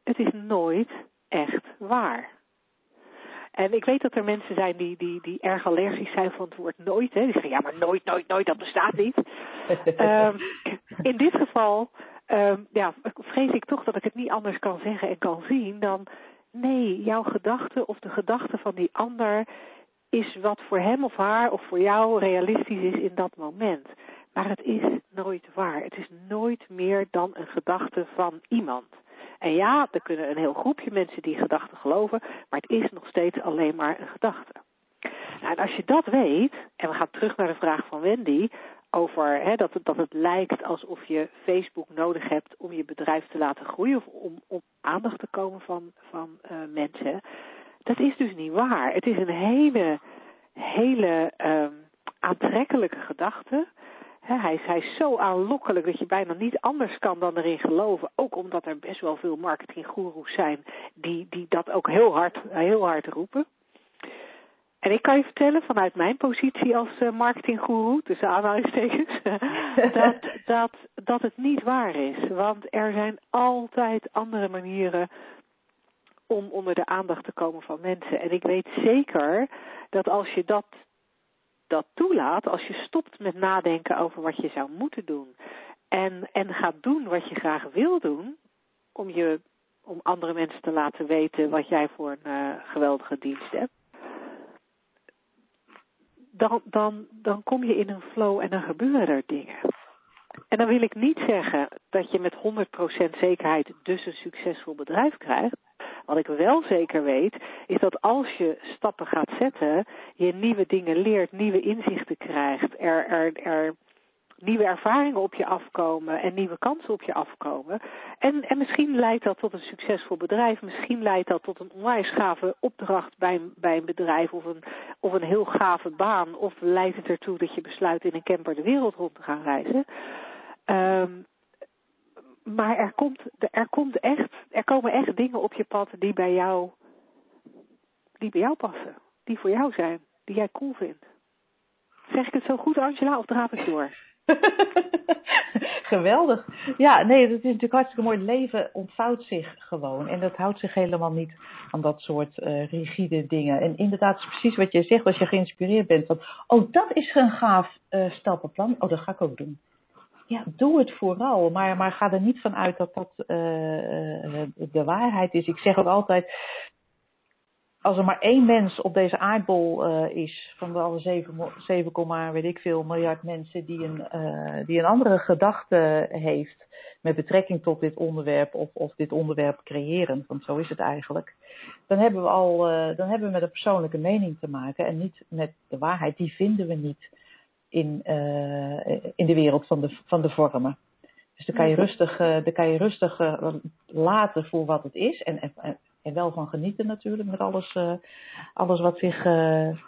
het is nooit echt waar. En ik weet dat er mensen zijn die, die, die erg allergisch zijn van het woord nooit. Hè. Die zeggen, ja, maar nooit, nooit, nooit, dat bestaat niet. um, [laughs] in dit geval um, ja, vrees ik toch dat ik het niet anders kan zeggen en kan zien dan... Nee, jouw gedachte of de gedachte van die ander is wat voor hem of haar of voor jou realistisch is in dat moment. Maar het is nooit waar. Het is nooit meer dan een gedachte van iemand. En ja, er kunnen een heel groepje mensen die gedachten geloven, maar het is nog steeds alleen maar een gedachte. Nou, en als je dat weet, en we gaan terug naar de vraag van Wendy, over hè, dat, het, dat het lijkt alsof je Facebook nodig hebt om je bedrijf te laten groeien of om, om aandacht te komen van, van uh, mensen. Dat is dus niet waar. Het is een hele, hele um, aantrekkelijke gedachte hij, is, hij is zo aanlokkelijk dat je bijna niet anders kan dan erin geloven. Ook omdat er best wel veel marketinggoeroes zijn die, die dat ook heel hard, heel hard roepen. En ik kan je vertellen vanuit mijn positie als uh, marketinggoeroe, tussen aanhalingstekens, [laughs] dat, [laughs] dat, dat het niet waar is. Want er zijn altijd andere manieren om onder de aandacht te komen van mensen. En ik weet zeker dat als je dat dat toelaat, als je stopt met nadenken over wat je zou moeten doen en, en gaat doen wat je graag wil doen, om, je, om andere mensen te laten weten wat jij voor een uh, geweldige dienst hebt, dan, dan, dan kom je in een flow en dan gebeuren er dingen. En dan wil ik niet zeggen dat je met 100% zekerheid dus een succesvol bedrijf krijgt. Wat ik wel zeker weet, is dat als je stappen gaat zetten, je nieuwe dingen leert, nieuwe inzichten krijgt, er, er, er nieuwe ervaringen op je afkomen en nieuwe kansen op je afkomen. En, en misschien leidt dat tot een succesvol bedrijf, misschien leidt dat tot een onwijs gave opdracht bij, bij een bedrijf of een, of een heel gave baan, of leidt het ertoe dat je besluit in een camper de wereld rond te gaan reizen. Um, maar er komt, er komt echt, er komen echt dingen op je pad die bij jou, die bij jou passen, die voor jou zijn, die jij cool vindt. Zeg ik het zo goed, Angela, of draaf ik door? [laughs] Geweldig. Ja, nee, dat is natuurlijk hartstikke mooi. Het leven ontvouwt zich gewoon. En dat houdt zich helemaal niet aan dat soort uh, rigide dingen. En inderdaad, is precies wat je zegt als je geïnspireerd bent. Van, oh, dat is een gaaf uh, stappenplan. Oh, dat ga ik ook doen ja, doe het vooral. Maar, maar ga er niet van uit dat dat uh, de waarheid is. Ik zeg ook altijd, als er maar één mens op deze aardbol uh, is, van de alle 7, 7, weet ik veel miljard mensen, die een, uh, die een andere gedachte heeft met betrekking tot dit onderwerp of, of dit onderwerp creëren, want zo is het eigenlijk, dan hebben we al, uh, dan hebben we met een persoonlijke mening te maken en niet met de waarheid. Die vinden we niet in, in de wereld van de, van de vormen. Dus dan kan je rustig, dan kan je rustig laten voor wat het is. En, en, en wel van genieten natuurlijk met alles, alles wat, zich,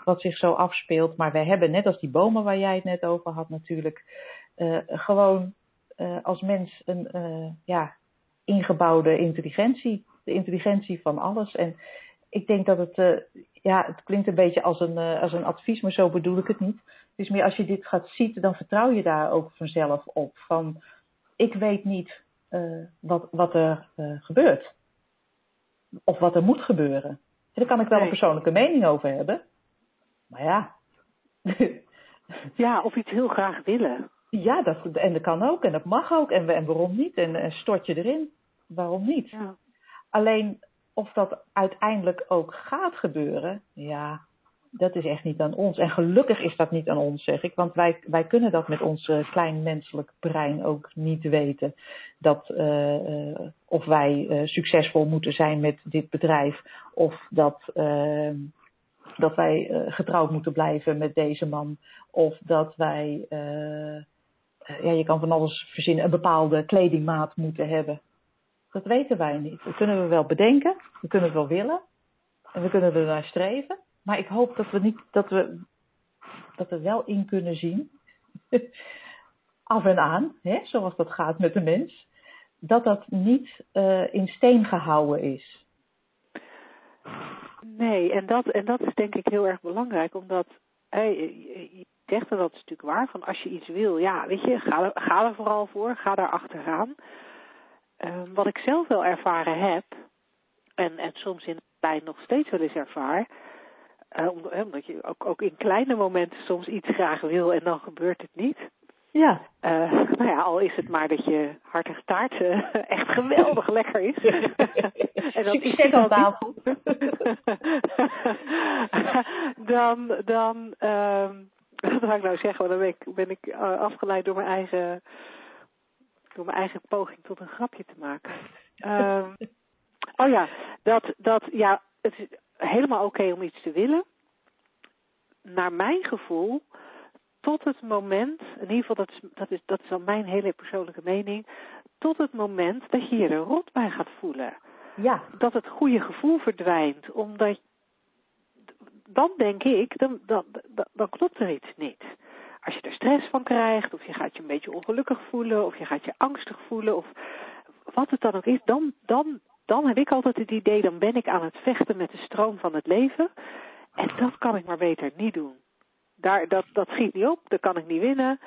wat zich zo afspeelt. Maar wij hebben net als die bomen waar jij het net over had natuurlijk, gewoon als mens een ja, ingebouwde intelligentie. De intelligentie van alles. En ik denk dat het, ja, het klinkt een beetje als een, als een advies, maar zo bedoel ik het niet. Het is meer als je dit gaat zien, dan vertrouw je daar ook vanzelf op. Van, ik weet niet wat, wat er gebeurt. Of wat er moet gebeuren. En daar kan ik wel een persoonlijke mening over hebben. Maar ja. [laughs] ja, of iets heel graag willen. Ja, dat, en dat kan ook. En dat mag ook. En, en waarom niet? En, en stort je erin. Waarom niet? Ja. Alleen of dat uiteindelijk ook gaat gebeuren, ja, dat is echt niet aan ons. En gelukkig is dat niet aan ons, zeg ik. Want wij, wij kunnen dat met ons uh, klein menselijk brein ook niet weten. Dat, uh, uh, of wij succesvol moeten zijn met dit bedrijf. Of dat, dat wij getrouwd moeten blijven met deze man. Of dat wij, ja, je kan van alles verzinnen, een bepaalde kledingmaat moeten hebben. Dat weten wij niet. Dat kunnen we wel bedenken. We kunnen het wel willen. En we kunnen er naar streven. Maar ik hoop dat we niet dat we dat we wel in kunnen zien, [laughs] af en aan, hè, zoals dat gaat met de mens, dat dat niet uh, in steen gehouden is. Nee, en dat, en dat is denk ik heel erg belangrijk, omdat hey, je zegt en dat is natuurlijk waar, van als je iets wil, ja, weet je, ga, ga er vooral voor, ga daar achteraan. Uh, wat ik zelf wel ervaren heb, en, en soms in het nog steeds wel eens ervaar, uh, omdat je ook, ook in kleine momenten soms iets graag wil en dan gebeurt het niet. Ja. Uh, [laughs] nou ja, al is het maar dat je hartige taart uh, [laughs] echt geweldig lekker is. [laughs] en dat is tafel. dan, dan, uh, wat ga ik nou zeggen? Dan ben ik, ben ik afgeleid door mijn eigen, door mijn eigen poging tot een grapje te maken. Um, oh ja, dat, dat, ja, het is helemaal oké om iets te willen. Naar mijn gevoel, tot het moment, in ieder geval dat is, dat is, dat is dan mijn hele persoonlijke mening, tot het moment dat je je er rot bij gaat voelen. Ja. Dat het goede gevoel verdwijnt, omdat dan denk ik, dan, dan, dan, dan klopt er iets niet. Als je er stress van krijgt, of je gaat je een beetje ongelukkig voelen, of je gaat je angstig voelen, of wat het dan ook is, dan, dan dan heb ik altijd het idee, dan ben ik aan het vechten met de stroom van het leven. En dat kan ik maar beter niet doen. Daar, dat, dat schiet niet op, dat kan ik niet winnen.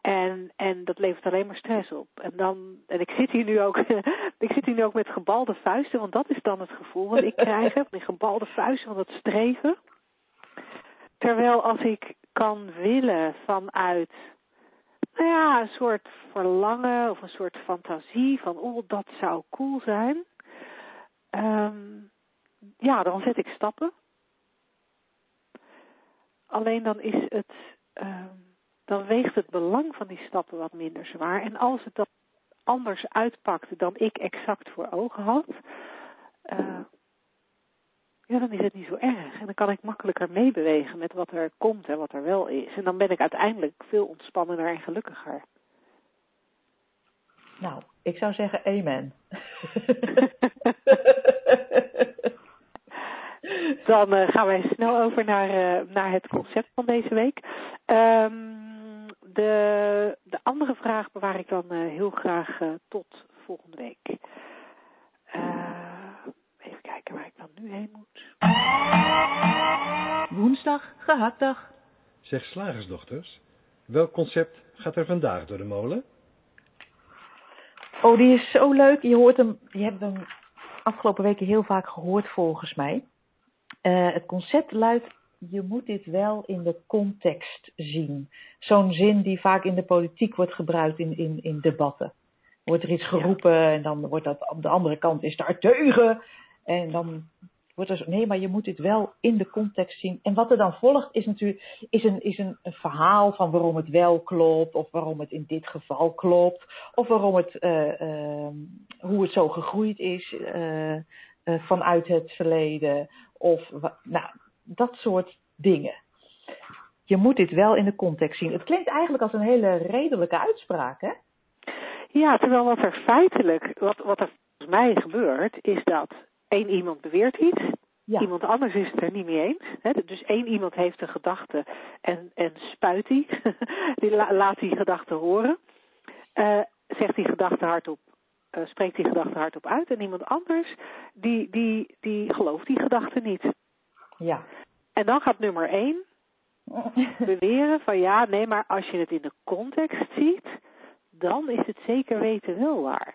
En, en dat levert alleen maar stress op. En dan, en ik zit hier nu ook, [laughs] ik zit hier nu ook met gebalde vuisten, want dat is dan het gevoel wat ik krijg, met gebalde vuisten van het streven. Terwijl als ik kan willen vanuit, nou ja, een soort verlangen of een soort fantasie van, oh, dat zou cool zijn. Um, ja, dan zet ik stappen. Alleen dan is het, um, dan weegt het belang van die stappen wat minder zwaar. En als het dan anders uitpakt dan ik exact voor ogen had, uh, ja, dan is het niet zo erg. En dan kan ik makkelijker meebewegen met wat er komt en wat er wel is. En dan ben ik uiteindelijk veel ontspannender en gelukkiger. Nou, ik zou zeggen amen. [laughs] Dan uh, gaan wij snel over naar, uh, naar het concept van deze week. Um, de, de andere vraag bewaar ik dan uh, heel graag tot volgende week. even kijken waar ik dan nu heen moet. Woensdag, gehaktdag. Zeg slagersdochters, welk concept gaat er vandaag door de molen? Oh, die is zo leuk. Je hoort hem, je hebt hem afgelopen weken heel vaak gehoord volgens mij. Uh, het concept luidt, je moet dit wel in de context zien. Zo'n zin die vaak in de politiek wordt gebruikt in, in, in debatten. Wordt er iets geroepen en dan wordt dat op de andere kant is daar tegen. En dan wordt er nee, maar je moet dit wel in de context zien. En wat er dan volgt is natuurlijk is een, is een, verhaal van waarom het wel klopt. Of waarom het in dit geval klopt. Of waarom het, uh, uh, hoe het zo gegroeid is uh, vanuit het verleden. Of nou, dat soort dingen. Je moet dit wel in de context zien. Het klinkt eigenlijk als een hele redelijke uitspraak, hè? Ja, terwijl wat er feitelijk, wat, wat er volgens mij gebeurt, is dat één iemand beweert iets, ja. iemand anders is het er niet mee eens. Hè? Dus één iemand heeft een gedachte en, en spuit die, [laughs] die laat die gedachte horen. Uh, zegt die gedachte hardop, uh, spreekt die gedachte hardop uit. En iemand anders, die, die, die gelooft die gedachte niet. Ja. En dan gaat nummer één [laughs] beweren van ja, nee, maar als je het in de context ziet, dan is het zeker weten wel waar.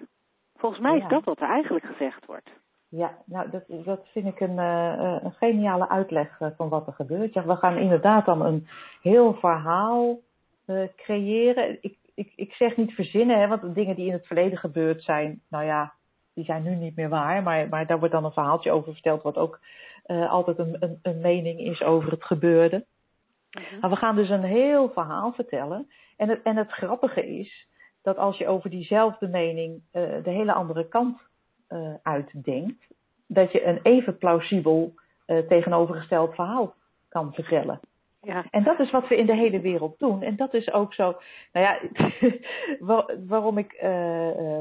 Volgens mij is dat wat er eigenlijk gezegd wordt. Ja, nou dat, dat vind ik een, uh, een geniale uitleg van wat er gebeurt. Ja, we gaan inderdaad dan een heel verhaal uh, creëren. Ik, ik, ik zeg niet verzinnen, hè, want de dingen die in het verleden gebeurd zijn, nou ja, die zijn nu niet meer waar. Maar, maar daar wordt dan een verhaaltje over verteld, wat ook altijd een, een, een, mening is over het gebeurde. Mhm. Maar we gaan dus een heel verhaal vertellen. En het, en het grappige is dat als je over diezelfde mening de hele andere kant uh, uitdenkt, dat je een even plausibel tegenovergesteld verhaal kan vertellen. Ja. En dat is wat we in de hele wereld doen. En dat is ook zo. Nou ja, [laughs] waarom ik uh, uh,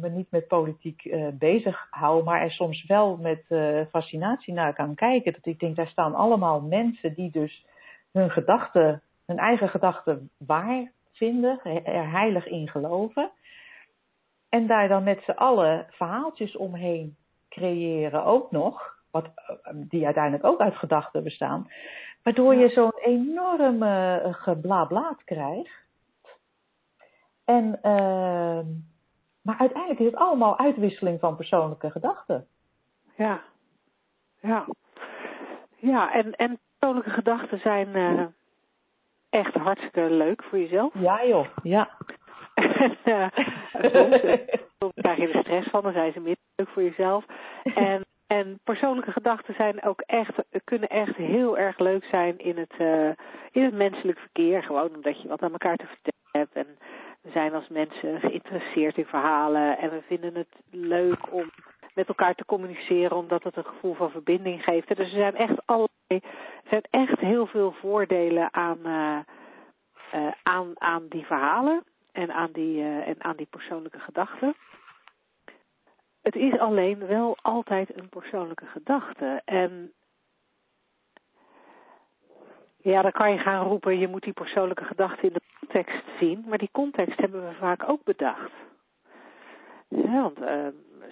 me niet met politiek uh, bezig hou, maar er soms wel met fascinatie naar kan kijken. Dat ik denk, daar staan allemaal mensen die dus hun gedachten, hun eigen gedachten waar vinden, er heilig in geloven. En daar dan met z'n allen verhaaltjes omheen creëren ook nog. Wat, die uiteindelijk ook uit gedachten bestaan. Waardoor je zo'n enorme uh, geblablaat krijgt. En, uh, maar uiteindelijk is het allemaal uitwisseling van persoonlijke gedachten. Ja, ja. Ja, en, en persoonlijke gedachten zijn uh, echt hartstikke leuk voor jezelf. Ja joh, ja. En, [laughs] soms, soms krijg je er stress van, dan zijn ze minder leuk voor jezelf. En [laughs] en persoonlijke gedachten zijn ook echt, kunnen echt heel erg leuk zijn in het, uh, in het menselijk verkeer. Gewoon omdat je wat aan elkaar te vertellen hebt. En we zijn als mensen geïnteresseerd in verhalen. En we vinden het leuk om met elkaar te communiceren, omdat het een gevoel van verbinding geeft. Dus er zijn echt allerlei, er zijn echt heel veel voordelen aan, uh, uh, aan, aan die verhalen en aan die, en aan die persoonlijke gedachten. Het is alleen wel altijd een persoonlijke gedachte. En ja, dan kan je gaan roepen, je moet die persoonlijke gedachte in de context zien. Maar die context hebben we vaak ook bedacht. Ja, want uh,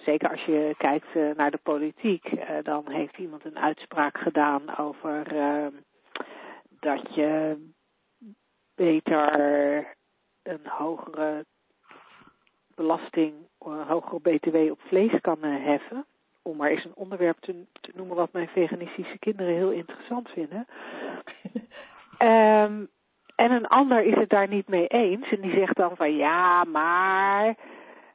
zeker als je kijkt uh, naar de politiek, dan heeft iemand een uitspraak gedaan over dat je beter een hogere belasting, een eh, hogere btw op vlees kan eh, heffen. Om maar eens een onderwerp te, te noemen wat mijn veganistische kinderen heel interessant vinden. um, [laughs] en een ander is het daar niet mee eens. En die zegt dan van ja, maar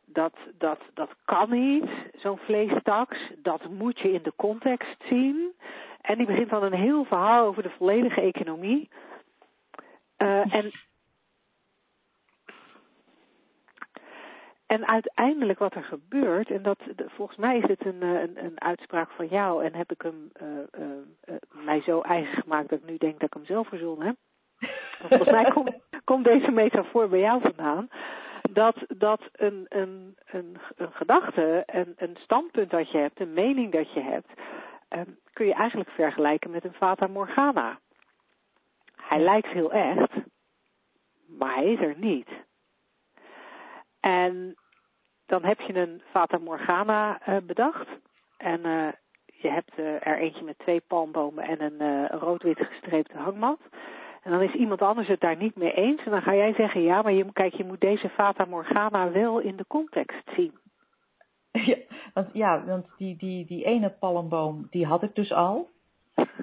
dat, dat, dat kan niet, zo'n vleestaks. Dat moet je in de context zien. En die begint dan een heel verhaal over de volledige economie. Uh, en En uiteindelijk wat er gebeurt, en dat volgens mij is het een, eh, een, een uitspraak van jou, en heb ik hem uh, uh, uh, mij zo eigen gemaakt dat ik nu denk dat ik hem zelf verzonnen heb. volgens mij [laughs] komt, deze metafoor bij jou vandaan. Dat, dat een, een, een, een gedachte, een, een standpunt dat je hebt, een mening dat je hebt, um, kun je eigenlijk vergelijken met een Fata Morgana. Hij lijkt heel echt, maar hij is er niet. En dan heb je een Fata Morgana uh, bedacht. En uh, je hebt uh, er eentje met twee palmbomen en een rood-wit gestreepte hangmat. En dan is iemand anders het daar niet mee eens. En dan ga jij zeggen, ja, maar je, kijk, je moet deze Fata Morgana wel in de context zien. [laughs] Ja, want, ja, want die, die, die ene palmboom, die had ik dus al.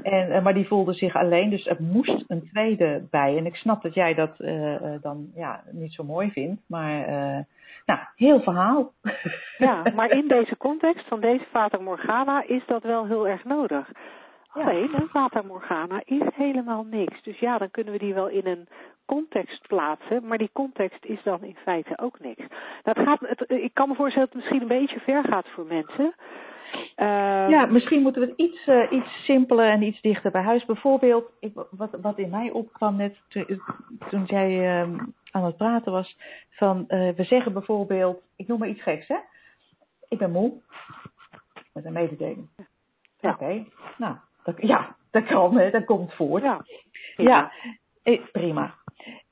En, eh, maar die voelde zich alleen, dus er moest een tweede bij. En ik snap dat jij dat dan ja, niet zo mooi vindt, maar nou, heel verhaal. Ja, maar in [laughs] deze context van deze Fata Morgana is dat wel heel erg nodig. Alleen, ja. een Fata Morgana is helemaal niks. Dus ja, dan kunnen we die wel in een context plaatsen, maar die context is dan in feite ook niks. Dat gaat, het, ik kan me voorstellen dat het misschien een beetje ver gaat voor mensen. Uh, ja, misschien moeten we het iets, uh, iets simpeler en iets dichter bij huis. Bijvoorbeeld, ik, wat, wat in mij opkwam net toen, toen jij uh, aan het praten was, van uh, we zeggen bijvoorbeeld, ik noem maar iets geks hè. Ik ben moe. Met een mededeling. Ja. Oké, okay. nou, dat, ja, dat kan hè, dat komt voort. Ja, ja. Eh, prima.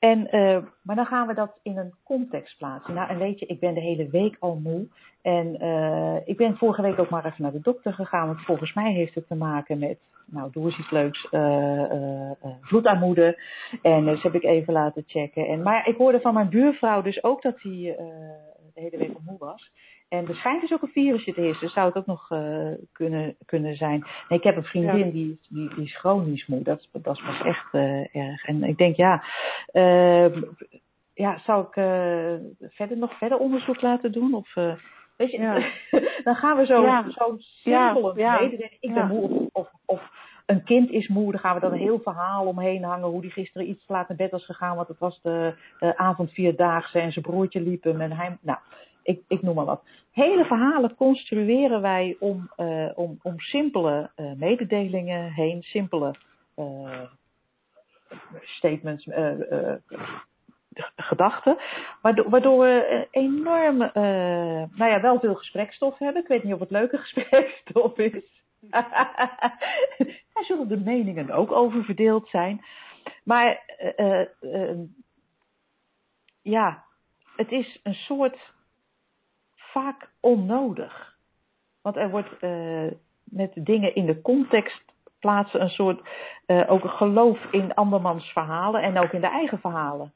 En, uh, maar dan gaan we dat in een context plaatsen. Nou, en weet je, ik ben de hele week al moe. En uh, ik ben vorige week ook maar even naar de dokter gegaan. Want volgens mij heeft het te maken met, nou, doe eens leuks, uh. En dus heb ik even laten checken. En, maar ik hoorde van mijn buurvrouw dus ook dat hij de hele week al moe was. En er schijnt dus ook een virusje te heersen. Zou het ook nog uh, kunnen, kunnen zijn. Nee, ik heb een vriendin ja. die, die, die is chronisch moe. Dat, dat is pas echt uh, erg. En ik denk, ja, uh, ja zou ik verder, nog verder onderzoek laten doen? Of, weet je, ja. [laughs] dan gaan we zo, ja. zo simpel ja. Ik ben moe of, of, of een kind is moe, dan gaan we dan een heel verhaal omheen hangen. Hoe die gisteren iets te laat naar bed was gegaan, want het was de, de avond vierdaagse en zijn broertje liep hem. En hij, nou, ik, ik noem maar wat. Hele verhalen construeren wij om, uh, om, om simpele uh, mededelingen heen, simpele uh, statements, gedachten, waardoor, waardoor we enorm, nou ja, wel veel gesprekstof hebben. Ik weet niet of het leuke [laughs] gesprekstof is. [laughs] Daar zullen de meningen ook over verdeeld zijn. Maar ja, het is een soort vaak onnodig. Want er wordt uh, met dingen in de context plaatsen een soort uh, ook een geloof in andermans verhalen en ook in de eigen verhalen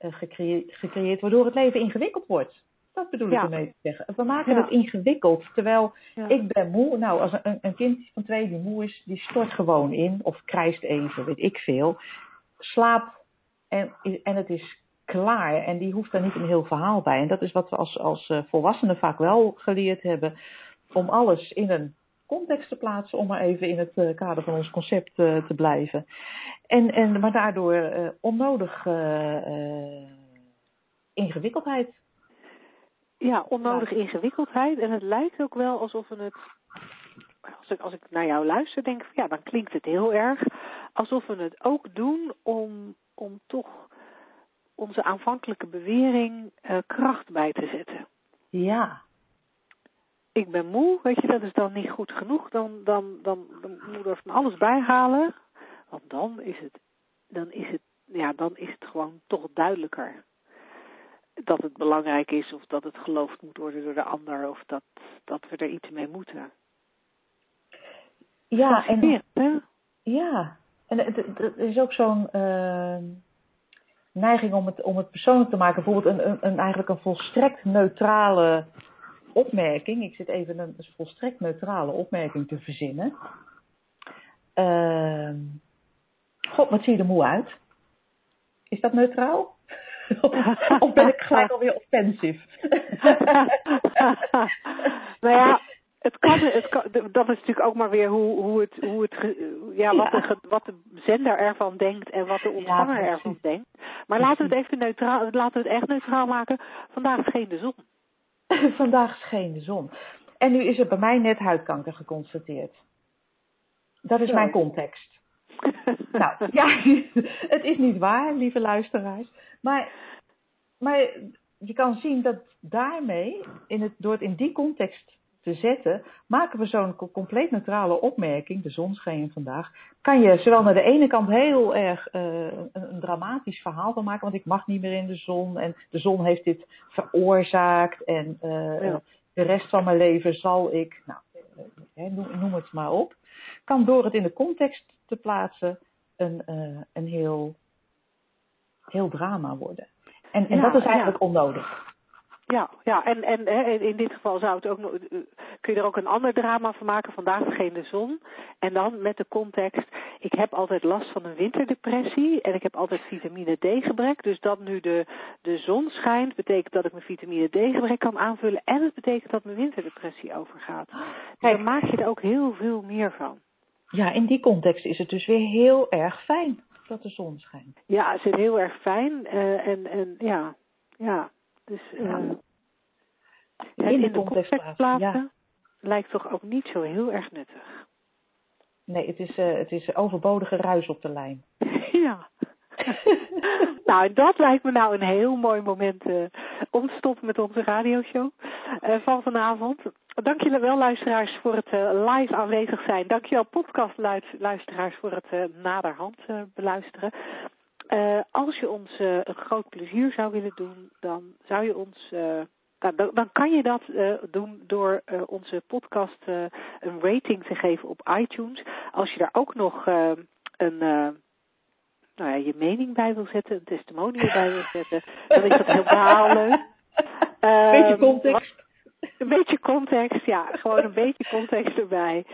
uh, gecreëerd, gecreëerd, waardoor het leven ingewikkeld wordt. Dat bedoel ja. ik ermee te zeggen. We maken ja. het ingewikkeld. Terwijl ja. ik ben moe. Nou, als een, een kind van twee die moe is, die stort gewoon in. Of krijst even, weet ik veel. Slaapt en, en het is klaar. En die hoeft daar niet een heel verhaal bij. En dat is wat we als, als uh, volwassenen vaak wel geleerd hebben. Om alles in een context te plaatsen. Om maar even in het uh, kader van ons concept uh, te blijven. En, en, maar daardoor onnodig ingewikkeldheid. Ja, onnodig ingewikkeldheid. En het lijkt ook wel alsof we het als ik, als ik naar jou luister, denk ik, ja, dan klinkt het heel erg alsof we het ook doen om, om toch onze aanvankelijke bewering uh, kracht bij te zetten. Ja. Ik ben moe, weet je, dat is dan niet goed genoeg. Dan, dan, dan, dan moet er van alles bijhalen. Want dan is het, dan is het, ja, dan is het gewoon toch duidelijker. Dat het belangrijk is of dat het geloofd moet worden door de ander of dat, dat we er iets mee moeten. Ja, en, ja. En het, is ook zo'n, uh, neiging om het, om het persoonlijk te maken. Bijvoorbeeld een, een, een, eigenlijk een volstrekt neutrale opmerking. Ik zit even een, een volstrekt neutrale opmerking te verzinnen. Uh, God, wat zie je er moe uit? Is dat neutraal? [laughs] of ben ik gelijk alweer offensief? [laughs] nou ja, het kan, het kan, dat is natuurlijk ook maar weer hoe, hoe het, hoe het, ja, wat, ja. De, wat de zender ervan denkt en wat de ontvanger ja, ervan denkt. Maar laten we het even neutraal, laten we het echt neutraal maken. Vandaag scheen de zon. [laughs] Vandaag scheen de zon. En nu is er bij mij net huidkanker geconstateerd. Dat is mijn context. [laughs] nou, ja, [laughs] het is niet waar, lieve luisteraars. Maar, maar je kan zien dat daarmee, in het, door het in die context te zetten, maken we zo'n compleet neutrale opmerking, de zon scheen vandaag, kan je zowel naar de ene kant heel erg uh, een, een, dramatisch verhaal van maken, want ik mag niet meer in de zon en de zon heeft dit veroorzaakt en uh, ja. de rest van mijn leven zal ik, nou, uh, noem, noem, het maar op, kan door het in de context te plaatsen een, een heel, heel drama worden. En, en ja, dat is eigenlijk ja. onnodig. Ja, ja en, en hè, in dit geval zou het ook nog, kun je er ook een ander drama van maken. Vandaag scheen de zon. En dan met de context, ik heb altijd last van een winterdepressie en ik heb altijd vitamine D gebrek. Dus dat nu de, de zon schijnt, betekent dat ik mijn vitamine D gebrek kan aanvullen. En het betekent dat mijn winterdepressie overgaat. Dus dan maak je er ook heel veel meer van. Ja, in die context is het dus weer heel erg fijn dat de zon schijnt. Ja, het is heel erg fijn. Uh, en, en ja, ja. Dus uh, ja. in, de, context, plaatsen ja. lijkt toch ook niet zo heel erg nuttig. Nee, het is, uh, het is overbodige ruis op de lijn. [laughs] ja. [laughs] nou, dat lijkt me nou een heel mooi moment uh, om te stoppen met onze radioshow uh, van vanavond. Dank jullie wel, luisteraars, voor het uh, live aanwezig zijn. Dank je wel, podcastluisteraars, voor het naderhand beluisteren. Als je ons een groot plezier zou willen doen, dan zou je ons nou, dan, dan, kan je dat doen door onze podcast een rating te geven op iTunes. Als je daar ook nog een, nou ja, je mening bij wil zetten, een testimonial bij wil zetten, [laughs] dan is dat helemaal leuk. Een beetje ehm, context. Een beetje context, ja, gewoon een beetje context erbij.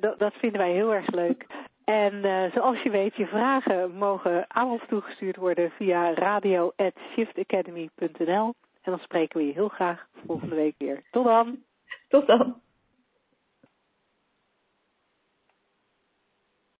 dat, dat vinden wij heel erg leuk. En uh, zoals je weet, je vragen mogen aan ons toegestuurd worden via radio.shiftacademy.nl. En dan spreken we je heel graag volgende week weer. Tot dan. Tot dan.